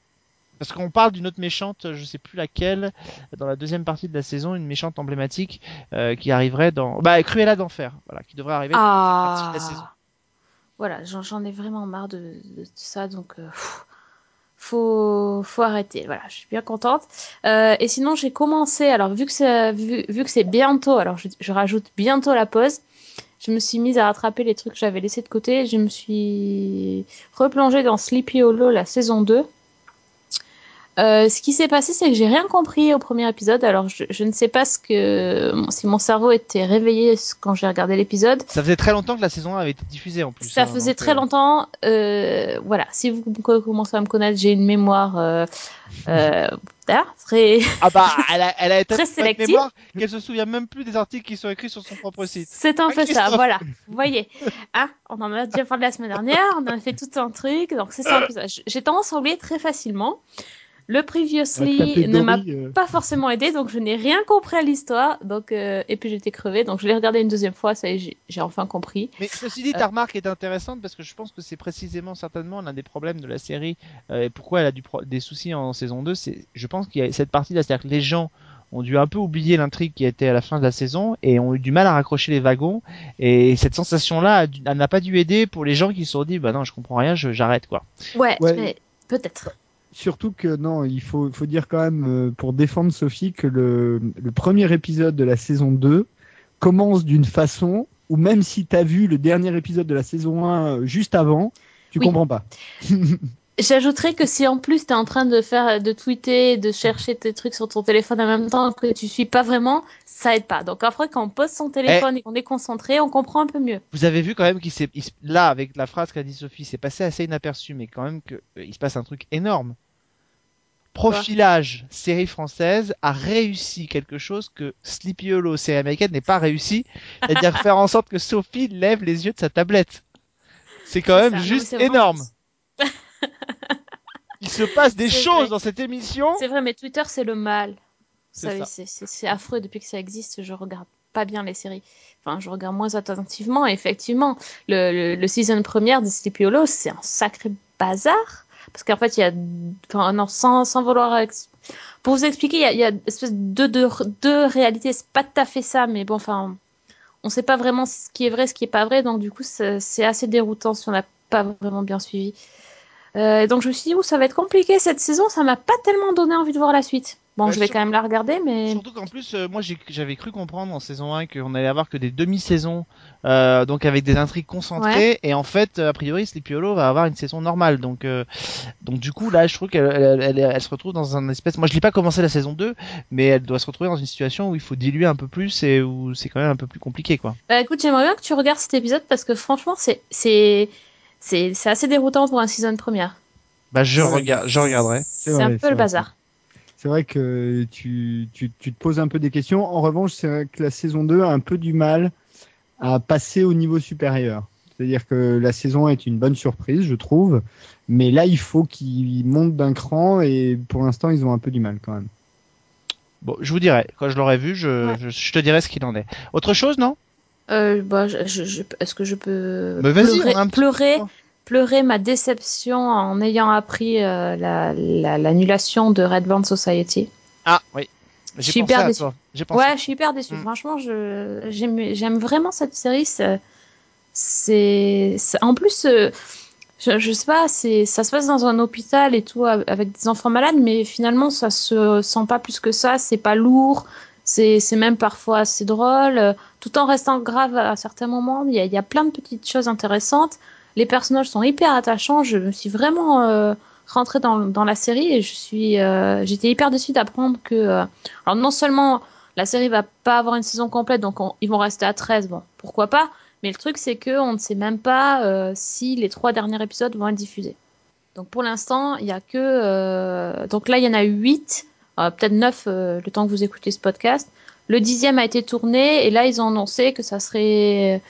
A: Parce qu'on parle d'une autre méchante, je sais plus laquelle, dans la deuxième partie de la saison, une méchante emblématique euh, qui arriverait dans, bah, Cruella d'enfer, voilà, qui devrait arriver.
C: Ah
A: partie de la saison.
C: Voilà, j'en ai vraiment marre de, de ça, donc euh, faut, faut arrêter. Voilà, je suis bien contente. Euh, et sinon, j'ai commencé, alors vu que c'est vu, vu que c'est bientôt, alors je, je rajoute bientôt la pause, je me suis mise à rattraper les trucs que j'avais laissés de côté. Je me suis replongée dans Sleepy Hollow, la saison 2. Euh, ce qui s'est passé, c'est que j'ai rien compris au premier épisode. Alors, je, je ne sais pas ce que si mon cerveau était réveillé quand j'ai regardé l'épisode.
A: Ça faisait très longtemps que la saison 1 avait été diffusée en plus.
C: Ça
A: hein,
C: faisait
A: donc,
C: très
A: euh,
C: longtemps. Euh, voilà, si vous co- commencez à me connaître, j'ai une mémoire euh, euh, très.
A: Ah bah, elle a, elle a été
C: Très sélective.
A: mémoire qu'elle se souvient même plus des articles qui sont écrits sur son propre site.
C: C'est un
A: Ah,
C: peu ça, voilà. Vous voyez, hein, on en a déjà parlé la semaine dernière, on a fait tout un truc, donc c'est ça J'ai tendance à oublier très facilement. Le Previously ne m'a
B: euh,
C: pas forcément aidé, donc je n'ai rien compris à l'histoire, donc euh, et puis j'étais crevée, donc je l'ai regardé une deuxième fois, ça y est, j'ai- enfin compris.
A: Mais ceci dit, ta remarque est intéressante parce que je pense que c'est précisément certainement l'un des problèmes de la série euh, et pourquoi elle a du pro- des soucis en saison 2. C'est, je pense qu'il y a cette partie-là, c'est-à-dire que les gens ont dû un peu oublier l'intrigue qui était à la fin de la saison et ont eu du mal à raccrocher les wagons et cette sensation-là elle n'a pas dû aider pour les gens qui se sont dit bah non je comprends rien j'arrête quoi.
C: Ouais,
B: Ouais.
C: mais peut-être.
B: Surtout que non, il faut, faut dire quand même, euh, pour défendre Sophie, que le, le premier épisode de la saison 2 commence d'une façon où même si t'as vu le dernier épisode de la saison 1 euh, juste avant, tu
C: Oui.
B: comprends pas.
C: J'ajouterais que si en plus t'es en train de faire, de tweeter, de chercher tes trucs sur ton téléphone en même temps que tu suis pas vraiment, ça aide pas. Donc après, quand on pose son téléphone et qu'on est concentré, on comprend un peu mieux.
A: Vous avez vu quand même qu'il s'est, là, avec la phrase qu'a dit Sophie, c'est passé assez inaperçu, mais quand même que, euh, se passe un truc énorme. Profilage, série française, a réussi quelque chose que Sleepy Hollow, série américaine, n'est pas réussi. C'est-à-dire faire en sorte que Sophie lève les yeux de sa tablette. C'est quand même
C: ça.
A: Juste énorme. Il se passe des choses
C: vrai.
A: dans cette émission.
C: C'est vrai, mais Twitter, c'est le mal.
A: C'est
C: affreux depuis que ça existe. Je regarde pas bien les séries. Enfin, je regarde moins attentivement. Effectivement, le, le, le season première de Sleepy Hollow, c'est un sacré bazar. Parce qu'en fait, il y a. Enfin, non, sans, sans vouloir. Pour vous expliquer, il y a, espèce de deux, réalités. C'est pas tout à fait ça, mais bon, enfin. On sait pas vraiment ce qui est vrai, ce qui est pas vrai. Donc, du coup, c'est assez déroutant si on n'a pas vraiment bien suivi. Euh, donc, je me suis dit, ça va être compliqué cette saison. Ça m'a pas tellement donné envie de voir la suite. Bon,
A: Bah,
C: je vais
A: sur-
C: quand même la regarder, mais.
A: Surtout qu'en plus, euh, moi j'avais cru comprendre en saison 1 qu'on allait avoir que des demi-saisons, euh, donc avec des intrigues concentrées, et en fait, euh, a priori, Sleepy Hollow va avoir une saison normale. Donc, euh, donc du coup, là, je trouve qu'elle elle, elle- elle se retrouve dans un espèce. Moi, je l'ai pas commencé la saison 2, mais elle doit se retrouver dans une situation où il faut diluer un peu plus et où c'est quand même un peu plus compliqué, quoi.
C: Bah écoute, j'aimerais bien que tu regardes cet épisode parce que franchement, c'est c'est c'est c'est assez déroutant pour un season première.
A: Bah, je regarde, je regarderai.
C: C'est un peu le
B: vrai,
C: bazar.
B: C'est vrai que tu, tu, tu te poses un peu des questions. En revanche, c'est vrai que la saison 2 a un peu du mal à passer au niveau supérieur. C'est-à-dire que la saison est une bonne surprise, je trouve. Mais là, il faut qu'ils montent d'un cran et pour l'instant, ils ont un peu du mal quand même.
A: Bon, je vous dirai quand je l'aurai vu, je,
C: Ouais.
A: je, je te dirai ce qu'il en est. Autre chose, non?
C: Euh, bah, je, je- je- est-ce que je peux
A: Mais vas-y,
C: pleurer, pleurer. Pleurer ma déception en ayant appris euh, la- la- l'annulation de Red Band Society
A: Ah, oui.
C: Je
A: J'ai
C: suis
A: pensé
C: hyper
A: à
C: déçue. Ouais, je suis hyper déçue.
A: Mm.
C: Franchement, j'aime vraiment cette série. C'est en plus euh, je, je sais pas, ça se passe dans un hôpital et tout av- avec des enfants malades, mais finalement ça se sent pas plus que ça. C'est pas lourd. C'est même parfois assez drôle, tout en restant grave à certains moments. Il y a, il y a plein de petites choses intéressantes. Les personnages sont hyper attachants. Je me suis vraiment euh, rentrée dans, la série et je suis euh, j'étais hyper déçue d'apprendre que euh, alors non seulement la série va pas avoir une saison complète, donc on- ils vont rester à 13, bon, pourquoi pas. Mais le truc, c'est que on ne sait même pas si les trois derniers épisodes vont être diffusés. Donc pour l'instant, il y a que... Donc là, il y en a 8, peut-être 9 euh, le temps que vous écoutez ce podcast. Le dixième a été tourné et là, ils ont annoncé que ça serait...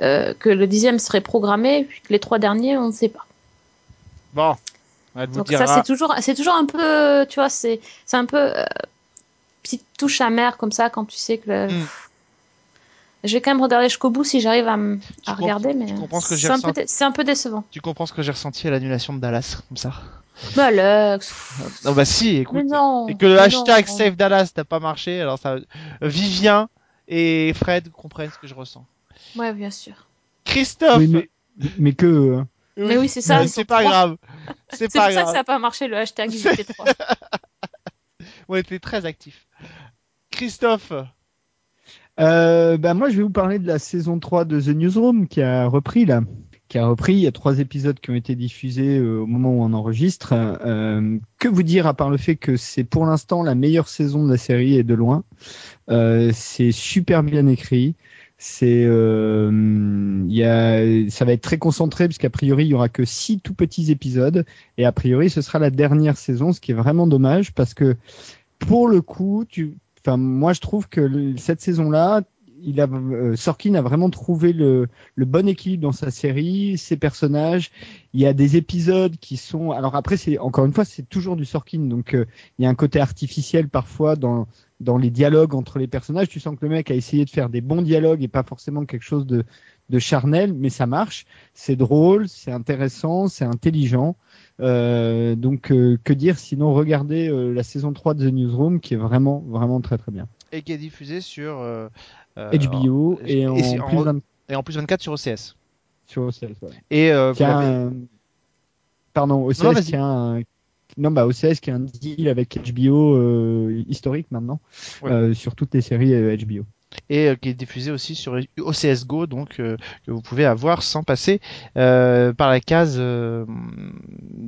C: euh, que le dixième serait programmé, puis que les trois derniers, on ne sait pas.
A: Bon, elle vous
C: Donc
A: dira.
C: ça, c'est toujours, c'est toujours un peu, tu vois, c'est, c'est un peu euh, petite touche amère comme ça quand tu sais que. le-
A: Mm.
C: Je vais quand même regarder jusqu'au bout si j'arrive à, regarder, mais
A: comprends ce
C: c'est un, peu
A: ressenti.
C: dé- c'est un peu décevant.
A: Tu comprends ce que j'ai ressenti à l'annulation de Dallas, comme ça?
C: Pff,
A: Non, bah si, écoute.
C: mais non.
A: Et que le hashtag
C: non.
A: Save Dallas n'a pas marché, alors ça. Vivien et Fred comprennent ce que je ressens.
C: Ouais, bien sûr.
A: Christophe
B: Oui, mais, mais que. euh,
C: Mais oui, c'est ça,
A: C'est pas
C: trois.
A: grave. C'est
C: pour ça que
A: grave.
C: ça n'a pas marché le hashtag
A: C'est-
C: IGT3.
A: On était très actifs. Christophe,
B: Euh, bah moi, je vais vous parler de la saison 3 de The Newsroom qui a repris là. Qui a repris. Il y a trois épisodes qui ont été diffusés euh, au moment où on enregistre. Euh, que vous dire à part le fait que c'est pour l'instant la meilleure saison de la série et de loin. Euh, c'est super bien écrit. C'est, euh, y a, ça va être très concentré puisqu'a priori il y aura que six tout petits épisodes et a priori ce sera la dernière saison, ce qui est vraiment dommage parce que pour le coup, tu, enfin moi je trouve que cette saison-là, il a euh, Sorkin a vraiment trouvé le, le bon équilibre dans sa série, ses personnages. Il y a des épisodes qui sont, alors après c'est encore une fois c'est toujours du Sorkin, donc euh, il y a un côté artificiel parfois dans dans les dialogues entre les personnages. Tu sens que le mec a essayé de faire des bons dialogues et pas forcément quelque chose de de charnel, mais ça marche. C'est drôle, c'est intéressant, c'est intelligent. Euh, donc euh, que dire sinon regardez euh, la saison 3 de The Newsroom qui est vraiment vraiment très très bien.
A: et qui est diffusé sur.
B: HBO
A: en-
B: et en, plus 20
A: et en plus 24 sur OCS.
B: sur OCS. Ouais.
A: Et
B: Qui a un... Pardon, OCS
A: Non,
B: qui a un non bah OCS qui a un deal avec HBO euh, historique maintenant
A: Ouais.
B: euh, sur toutes les séries euh, HBO.
A: Et euh, qui est diffusé aussi sur OCS Go, donc euh, que vous pouvez avoir sans passer euh, par la case euh,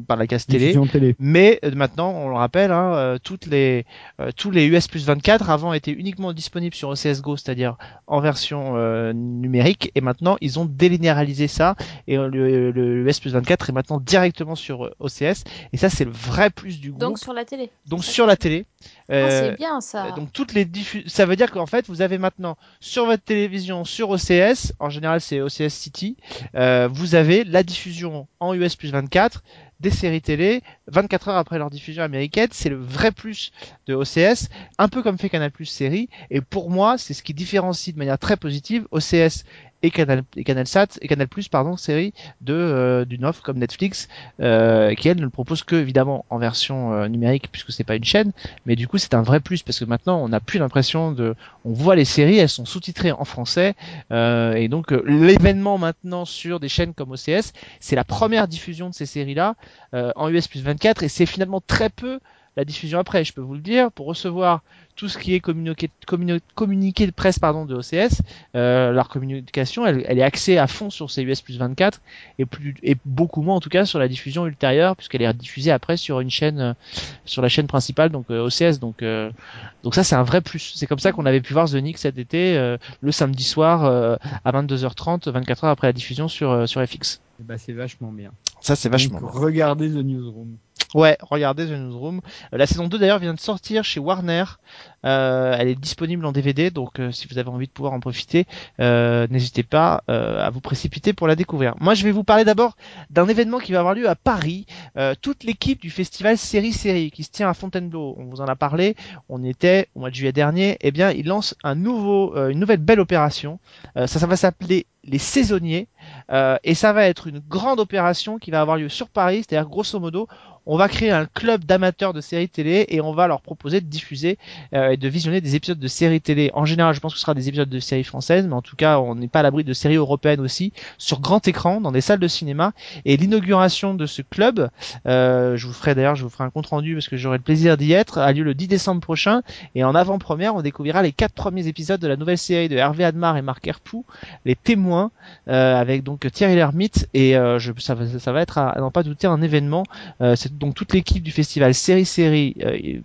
A: par la case télé. Mais euh, maintenant, on le rappelle, hein, euh, toutes les, euh, tous les US plus 24 avant étaient uniquement disponibles sur OCS Go, c'est-à-dire en version euh, numérique, et maintenant ils ont délinéarisé ça, et euh, le, le US plus 24 est maintenant directement sur OCS, et ça c'est le vrai plus du groupe.
C: Donc sur la télé.
A: Donc sur la télé.
C: Ah,
A: Euh,
C: c'est bien ça.
A: donc toutes les diffus ça veut dire qu'en fait vous avez maintenant sur votre télévision sur OCS, en général c'est OCS City, euh, vous avez la diffusion en US plus 24 des séries télé 24 heures après leur diffusion américaine, c'est le vrai plus de OCS, un peu comme fait Canal Plus série et pour moi, c'est ce qui différencie de manière très positive OCS et Canal et CanalSat et Canal Plus pardon, série de euh, d'une offre comme Netflix euh, qui elle ne le propose que évidemment en version euh, numérique puisque c'est pas une chaîne. Mais du coup c'est un vrai plus parce que maintenant on n'a plus l'impression de on voit les séries elles sont sous-titrées en français euh, et donc euh, l'événement maintenant sur des chaînes comme OCS c'est la première diffusion de ces séries là en US plus 24 et c'est finalement très peu la diffusion après je peux vous le dire pour recevoir tout ce qui est communiqué, communi- communiqué de presse pardon de OCS, euh, leur communication, elle, elle est axée à fond sur ces US plus 24 et plus et beaucoup moins en tout cas sur la diffusion ultérieure puisqu'elle est diffusée après sur une chaîne, euh, sur la chaîne principale donc euh, OCS donc euh, donc ça c'est un vrai plus. C'est comme ça qu'on avait pu voir The Nick cet été euh, le samedi soir euh, à 22h30, 24 heures après la diffusion sur euh, sur FX.
B: Eh ben, c'est vachement bien.
A: Ça c'est vachement.
B: Donc,
A: bien.
B: regardez The Newsroom.
A: Ouais, regardez The Newsroom. Euh, La saison 2 d'ailleurs vient de sortir chez Warner. Euh, elle est disponible en DVD, donc euh, si vous avez envie de pouvoir en profiter, euh, n'hésitez pas euh, à vous précipiter pour la découvrir. Moi, je vais vous parler d'abord d'un événement qui va avoir lieu à Paris. Toute l'équipe du festival Série Série qui se tient à Fontainebleau, on vous en a parlé, on était au mois de juillet dernier. Eh bien, il lance un nouveau, une nouvelle belle opération. Ça, ça va s'appeler les saisonniers et ça va être une grande opération qui va avoir lieu sur Paris, c'est-à-dire grosso modo, on va créer un club d'amateurs de séries télé et on va leur proposer de diffuser euh, et de visionner des épisodes de séries télé. En général, je pense que ce sera des épisodes de séries françaises, mais en tout cas, on n'est pas à l'abri de séries européennes aussi, sur grand écran, dans des salles de cinéma. Et l'inauguration de ce club, euh, je vous ferai d'ailleurs, je vous ferai un compte rendu parce que j'aurai le plaisir d'y être, a lieu le 10 décembre prochain. Et en avant-première, on découvrira les quatre premiers épisodes de la nouvelle série de Hervé Admar et Marc Herpoux, Les Témoins, euh, avec donc Thierry Lhermitte. Et euh, je, ça, ça va être, à, n'en pas douter, un événement. Euh, donc toute l'équipe du festival Série Série, euh,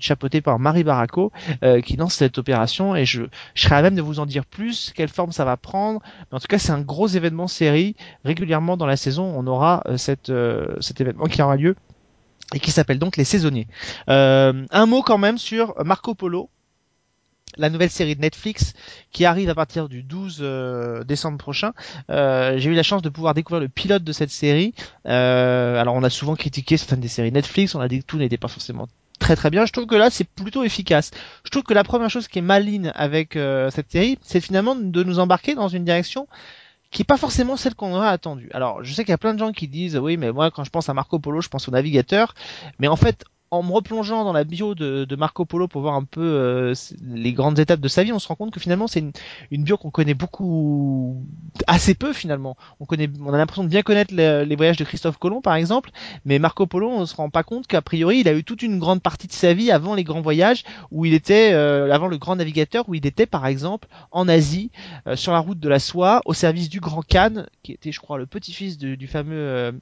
A: chapeautée par Marie Baraco, euh, qui lance cette opération. Et je, je serai à même de vous en dire plus, quelle forme ça va prendre. Mais en tout cas, c'est un gros événement série. Régulièrement dans la saison, on aura euh, cette, euh, cet événement qui aura lieu et qui s'appelle donc les saisonniers. Euh, un mot quand même sur Marco Polo, la nouvelle série de Netflix qui arrive à partir du 12 euh, décembre prochain. Euh, J'ai eu la chance de pouvoir découvrir le pilote de cette série. Euh, alors on a souvent critiqué certaines des séries Netflix, on a dit que tout n'était pas forcément très très bien. Je trouve que là c'est plutôt efficace. Je trouve que la première chose qui est maligne avec euh, cette série, c'est finalement de nous embarquer dans une direction qui est pas forcément celle qu'on aurait attendu. Alors, je sais qu'il y a plein de gens qui disent oui, mais moi quand je pense à Marco Polo, je pense au navigateur, mais en fait, en me replongeant dans la bio de, Marco Polo pour voir un peu euh, les grandes étapes de sa vie, on se rend compte que finalement c'est une, une bio qu'on connaît beaucoup, assez peu finalement. On a l'impression de bien connaître les, voyages de Christophe Colomb par exemple, mais Marco Polo, on se rend pas compte qu'a priori il a eu toute une grande partie de sa vie avant les grands voyages, où il était, euh, avant le grand navigateur, où il était par exemple en Asie, euh, sur la route de la soie, au service du grand Khan, qui était je crois le petit-fils du fameux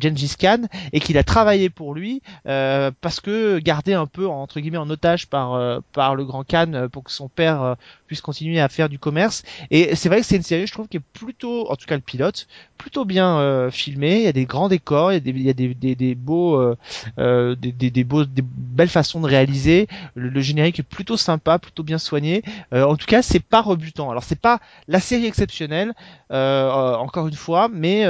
A: Gengis Khan, et qu'il a travaillé pour lui euh, parce que gardé un peu entre guillemets en otage par euh, par le grand Khan euh, pour que son père euh, puisse continuer à faire du commerce. Et c'est vrai que c'est une série, je trouve, qui est plutôt, en tout cas le pilote, plutôt bien euh, filmé. Il y a des grands décors, il y a des, il des, des, des beaux, euh, euh, des, des, des beaux, des belles façons de réaliser. Le, générique est plutôt sympa, plutôt bien soigné. En tout cas, c'est pas rebutant. Alors c'est pas la série exceptionnelle, encore une fois, mais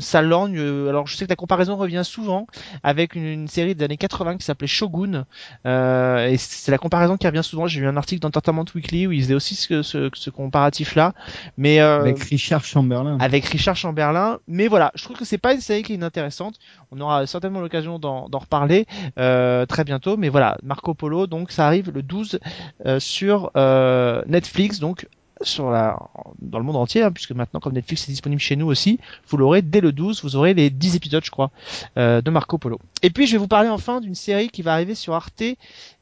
A: ça lorgne. alors je sais que la comparaison revient souvent avec une, série des années 80 qui s'appelait Shogun. Et c'est la comparaison qui revient souvent. J'ai lu un article d'Entertainment Weekly où ils faisaient aussi ce, ce, ce comparatif-là. Mais euh,
B: Avec Richard Chamberlain.
A: avec Richard Chamberlain. Mais voilà, je trouve que c'est pas une série qui est inintéressante. On aura certainement l'occasion d'en d'en reparler euh, très bientôt. Mais voilà, Marco Polo, donc ça arrive le 12 euh, sur euh, Netflix. Donc sur dans le monde entier, hein, puisque maintenant comme Netflix est disponible chez nous aussi, vous l'aurez dès le 12, vous aurez les 10 épisodes je crois euh, de Marco Polo. Et puis je vais vous parler enfin d'une série qui va arriver sur Arte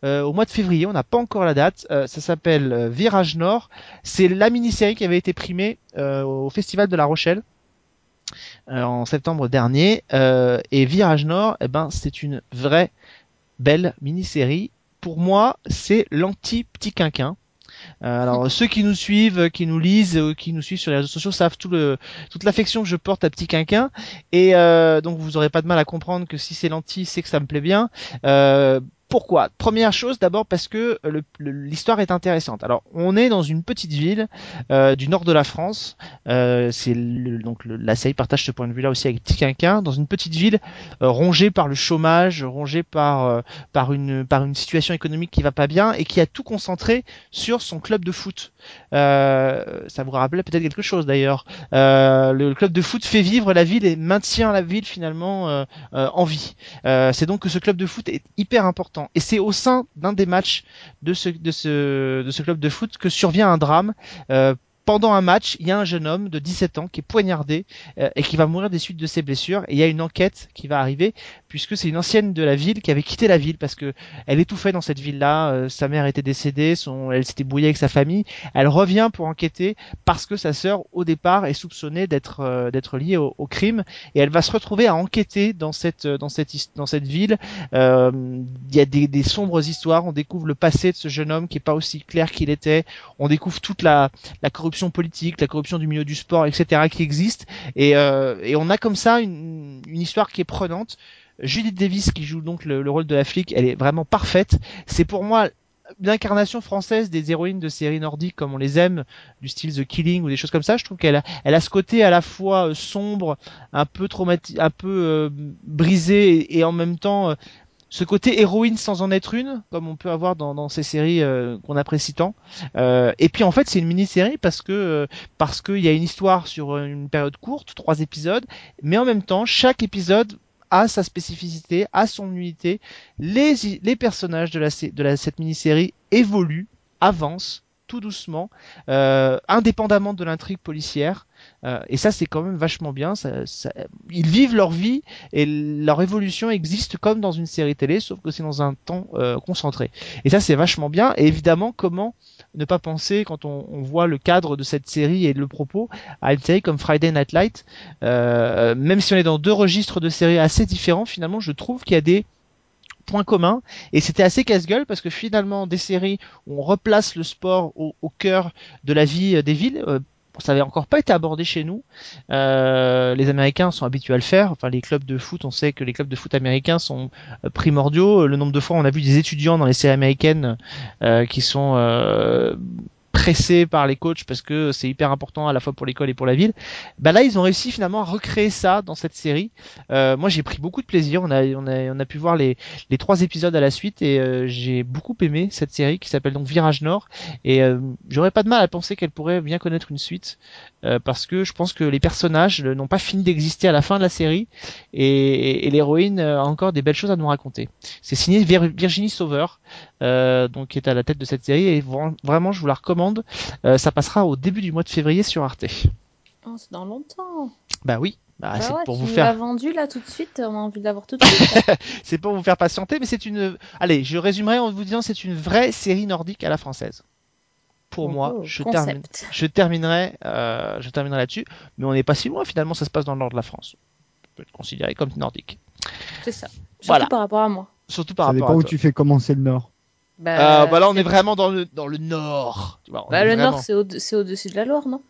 A: euh, au mois de février, on n'a pas encore la date, euh, ça s'appelle Virage Nord, c'est la mini-série qui avait été primée au Festival de La Rochelle. en septembre dernier. Et Virage Nord eh ben c'est une vraie belle mini-série. Pour moi c'est l'anti petit quinquin euh, alors ceux qui nous suivent, euh, qui nous lisent, euh, qui nous suivent sur les réseaux sociaux savent toute l'affection que je porte à Petit Quinquin et donc vous aurez pas de mal à comprendre que si c'est lentille, c'est que ça me plaît bien. Pourquoi? Première chose, d'abord parce que l'histoire est intéressante. Alors, on est dans une petite ville euh, du nord de la France. Euh, c'est donc le- la série partage ce point de vue-là aussi avec Petit Quinquin, dans une petite ville euh, rongée par le chômage, rongée par une par une situation économique qui va pas bien et qui a tout concentré sur son club de foot. Ça vous rappelle peut-être quelque chose d'ailleurs. Le club de foot fait vivre la ville et maintient la ville finalement en vie. C'est donc que ce club de foot est hyper important et c'est au sein d'un des matchs de ce club de foot que survient un drame. Euh, pendant un match, il y a un jeune homme de 17 ans qui est poignardé euh, et qui va mourir des suites de ses blessures. Et il y a une enquête qui va arriver puisque c'est une ancienne de la ville qui avait quitté la ville parce que elle étouffait dans cette ville-là. euh, sa mère était décédée, son, elle s'était brouillée avec sa famille. Elle revient pour enquêter parce que sa sœur, au départ, est soupçonnée d'être euh, d'être liée au, au crime et elle va se retrouver à enquêter dans cette dans cette dans cette ville. Euh, Il y a des, des sombres histoires. On découvre le passé de ce jeune homme qui est pas aussi clair qu'il était. On découvre toute la la corruption politique, la corruption du milieu du sport, etc. qui existe. Et, euh, et on a comme ça une, une histoire qui est prenante. Judith Davis qui joue donc le, le rôle de la flic, elle est vraiment parfaite. C'est pour moi l'incarnation française des héroïnes de séries nordiques comme on les aime, du style The Killing ou des choses comme ça. Je trouve qu'elle a, elle a ce côté à la fois euh, sombre, un peu traumatique, un peu euh, brisé et, en même temps euh, ce côté héroïne sans en être une, comme on peut avoir dans, dans ces séries qu'on apprécie tant. Et puis en fait c'est une mini-série parce que parce qu'il y a une histoire sur une période courte, trois épisodes, mais en même temps chaque épisode a sa spécificité, a son unité. Les, les personnages de, la, de la, cette mini-série évoluent, avancent tout doucement, euh, indépendamment de l'intrigue policière. Euh, et ça, c'est quand même vachement bien. Ça, ça- ils vivent leur vie et leur évolution existe comme dans une série télé, sauf que c'est dans un temps euh, concentré. Et ça, c'est vachement bien. Et évidemment, comment ne pas penser quand on, on voit le cadre de cette série et le propos à une série comme Friday Night Light, euh, même si on est dans deux registres de séries assez différents, finalement, je trouve qu'il y a des points communs. Et c'était assez casse-gueule parce que finalement des séries où on replace le sport au, au cœur de la vie euh, des villes euh, ça avait encore pas été abordé chez nous. Euh, les Américains sont habitués à le faire. Enfin, les clubs de foot, on sait que les clubs de foot américains sont euh, primordiaux. Le nombre de fois, on a vu des étudiants dans les séries américaines euh, qui sont pressés par les coachs parce que c'est hyper important à la fois pour l'école et pour la ville. Bah là, ils ont réussi finalement à recréer ça dans cette série. Euh, moi, j'ai pris beaucoup de plaisir. On a, on a, on a pu voir les, les trois épisodes à la suite et euh, j'ai beaucoup aimé cette série qui s'appelle donc Virage Nord. Et euh, j'aurais pas de mal à penser qu'elle pourrait bien connaître une suite euh, parce que je pense que les personnages n'ont pas fini d'exister à la fin de la série et, et l'héroïne euh, a encore des belles choses à nous raconter. C'est signé Vir- Virginie Sauveur, euh, donc qui est à la tête de cette série et vra- vraiment je vous la recommande. Euh, ça passera au début du mois de février sur Arte.
C: Oh, c'est dans longtemps.
A: Bah oui, bah,
C: Bah
A: c'est
C: ouais,
A: pour vous faire
C: vendu là tout de suite, on a envie de l'avoir tout de suite.
A: c'est pour vous faire patienter, mais c'est une. Allez, je résumerai en vous disant c'est une vraie série nordique à la française. Pour moi,
C: Oh,
A: je termine. Je terminerai, euh, je terminerai là-dessus, mais on n'est pas si loin finalement. Ça se passe dans le nord de la France. Ça peut être considéré comme nordique,
C: C'est ça. Surtout
A: Voilà.
C: par rapport à moi.
A: Surtout par
B: Ça
A: rapport
B: dépend
A: à
B: où
A: toi.
B: tu fais commencer le nord.
A: Euh, bah là, on
C: c'est-
A: est vraiment dans le dans le nord. Tu vois,
C: Bah, le
A: vraiment-
C: nord, c'est au- c'est au-dessus de la Loire, non?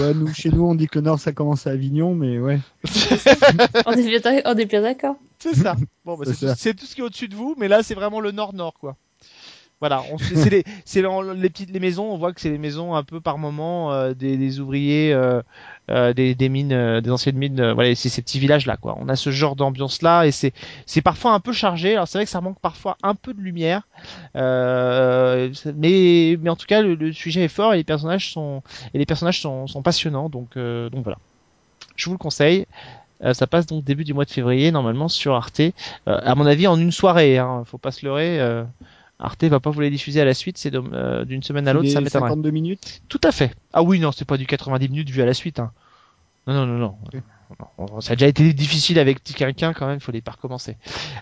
B: Ouais, nous, chez nous, on dit que le nord, ça commence à Avignon, mais ouais.
C: on est bien d'ac- on est bien d'accord.
A: C'est ça. Bon, bah,
B: C'est
A: c'est
B: ça.
A: tout, c'est tout ce qui est au-dessus de vous, mais là, c'est vraiment le nord-nord, quoi. Voilà, on- c'est les, les petites les maisons. On voit que c'est les maisons un peu par moment euh, des, des ouvriers, euh, euh, des, mines, euh, des anciennes mines. euh, voilà, c'est ces petits villages là, quoi. On a ce genre d'ambiance là, et c'est c'est parfois un peu chargé. Alors c'est vrai que ça manque parfois un peu de lumière, mais mais en tout cas le, sujet est fort et les personnages sont et les personnages sont, passionnants. Donc donc voilà, je vous le conseille. Ça passe donc début du mois de février normalement sur Arte. À mon avis en une soirée, hein, faut pas se leurrer. Arte va pas vous les diffuser à la suite, c'est euh, d'une semaine à l'autre, ça m'étonnerait.
B: 52 minutes.
A: Tout à fait. Ah oui, non, c'est pas du 90 minutes vu à la suite. Hein. Non, non, non, non. Ça a déjà été difficile avec quelqu'un quand même, il faut les pas recommencer.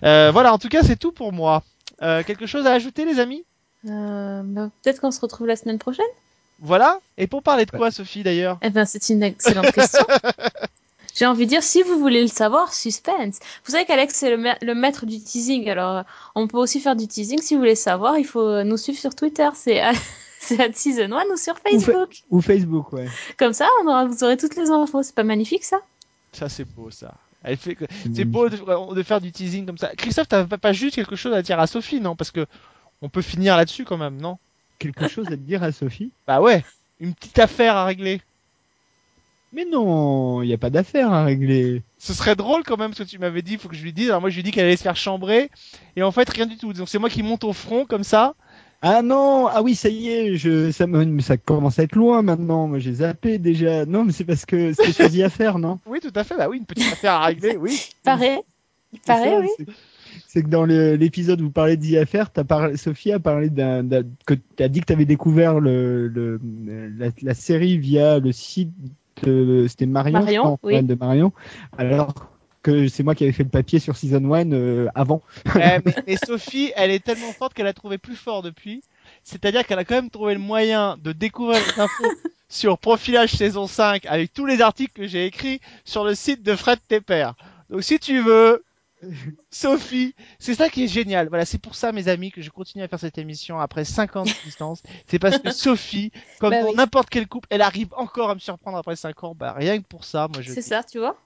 A: Euh, voilà, en tout cas, c'est tout pour moi. Euh, quelque chose à ajouter, les amis?
C: Euh, bah, Peut-être qu'on se retrouve la semaine prochaine?
A: Voilà. Et pour parler de quoi, Sophie, d'ailleurs?
C: Eh ben, c'est une excellente question. J'ai envie de dire, si vous voulez le savoir, suspense. Vous savez qu'Alex, c'est le, ma- le maître du teasing. Alors, euh, on peut aussi faire du teasing. Si vous voulez savoir, il faut euh, nous suivre sur Twitter. C'est à- à Season 1 ou sur Facebook.
B: Ou Facebook, ouais.
C: Comme ça, on aura, vous aurez toutes les infos. C'est pas magnifique, ça?
A: Ça, c'est beau, ça. Elle fait que... C'est beau de, de faire du teasing comme ça. Christophe, t'as pas, juste quelque chose à dire à Sophie, non? Parce que on peut finir là-dessus quand même, non?
B: Quelque chose à dire à Sophie?
A: Bah ouais, une petite affaire à régler.
B: Mais non, il n'y a pas d'affaire à régler.
A: Ce serait drôle quand même ce que tu m'avais dit, faut que je lui dise. Alors moi je lui ai dit qu'elle allait se faire chambrer et en fait rien du tout. Donc c'est moi qui monte au front comme ça.
B: Ah non, ah oui, ça y est, je, ça, me, mais ça commence à être loin maintenant. Moi, j'ai zappé déjà. Non, mais c'est parce que c'était choisi à faire, non?
A: Oui tout à fait, bah oui, une petite affaire à régler, oui.
C: Pareil.
B: C'est
C: Pareil,
B: ça,
C: oui.
B: c'est- C'est que dans l'épisode où vous parlez parlé, Sophie a parlé d'un, d'un- que t'as dit que t'avais découvert le, le la, la série via le site c'était Marion, je
C: Marion,
B: crois,
C: oui.
B: ouais, de Marion, alors que c'est moi qui avais fait le papier sur Season 1 euh, avant.
A: Eh, mais, mais Sophie, elle est tellement forte qu'elle a trouvé plus fort depuis. C'est-à-dire qu'elle a quand même trouvé le moyen de découvrir les infos sur Profilage saison 5 avec tous les articles que j'ai écrits sur le site de Fred Tepper. Donc si tu veux, Sophie, c'est ça qui est génial. Voilà, c'est pour ça, mes amis, que je continue à faire cette émission après 5 ans d'existence. C'est parce que Sophie, comme
C: Bah
A: dans
C: oui.
A: n'importe quel couple, elle arrive encore à me surprendre après 5 ans. Bah, rien que pour ça, moi je
C: C'est ça, tu vois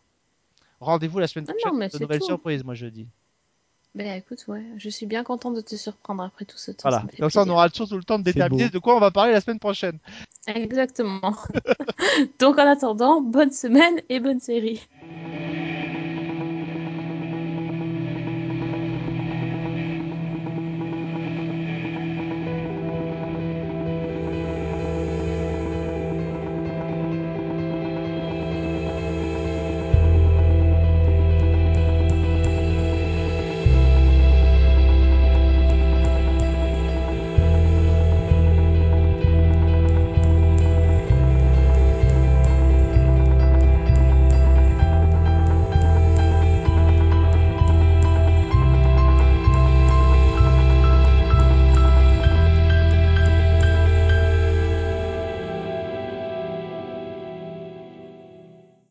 A: Rendez-vous la semaine
C: Ah non,
A: prochaine
C: mais
A: pour de
C: c'est
A: nouvelles
C: tout.
A: surprises, moi je dis.
C: Ben écoute, ouais, je suis bien contente de te surprendre après tout ce temps.
A: Voilà,
C: ça
A: comme ça on aura surtout le temps de déterminer de quoi on va parler la semaine prochaine.
C: Exactement. Donc en attendant, bonne semaine et bonne série.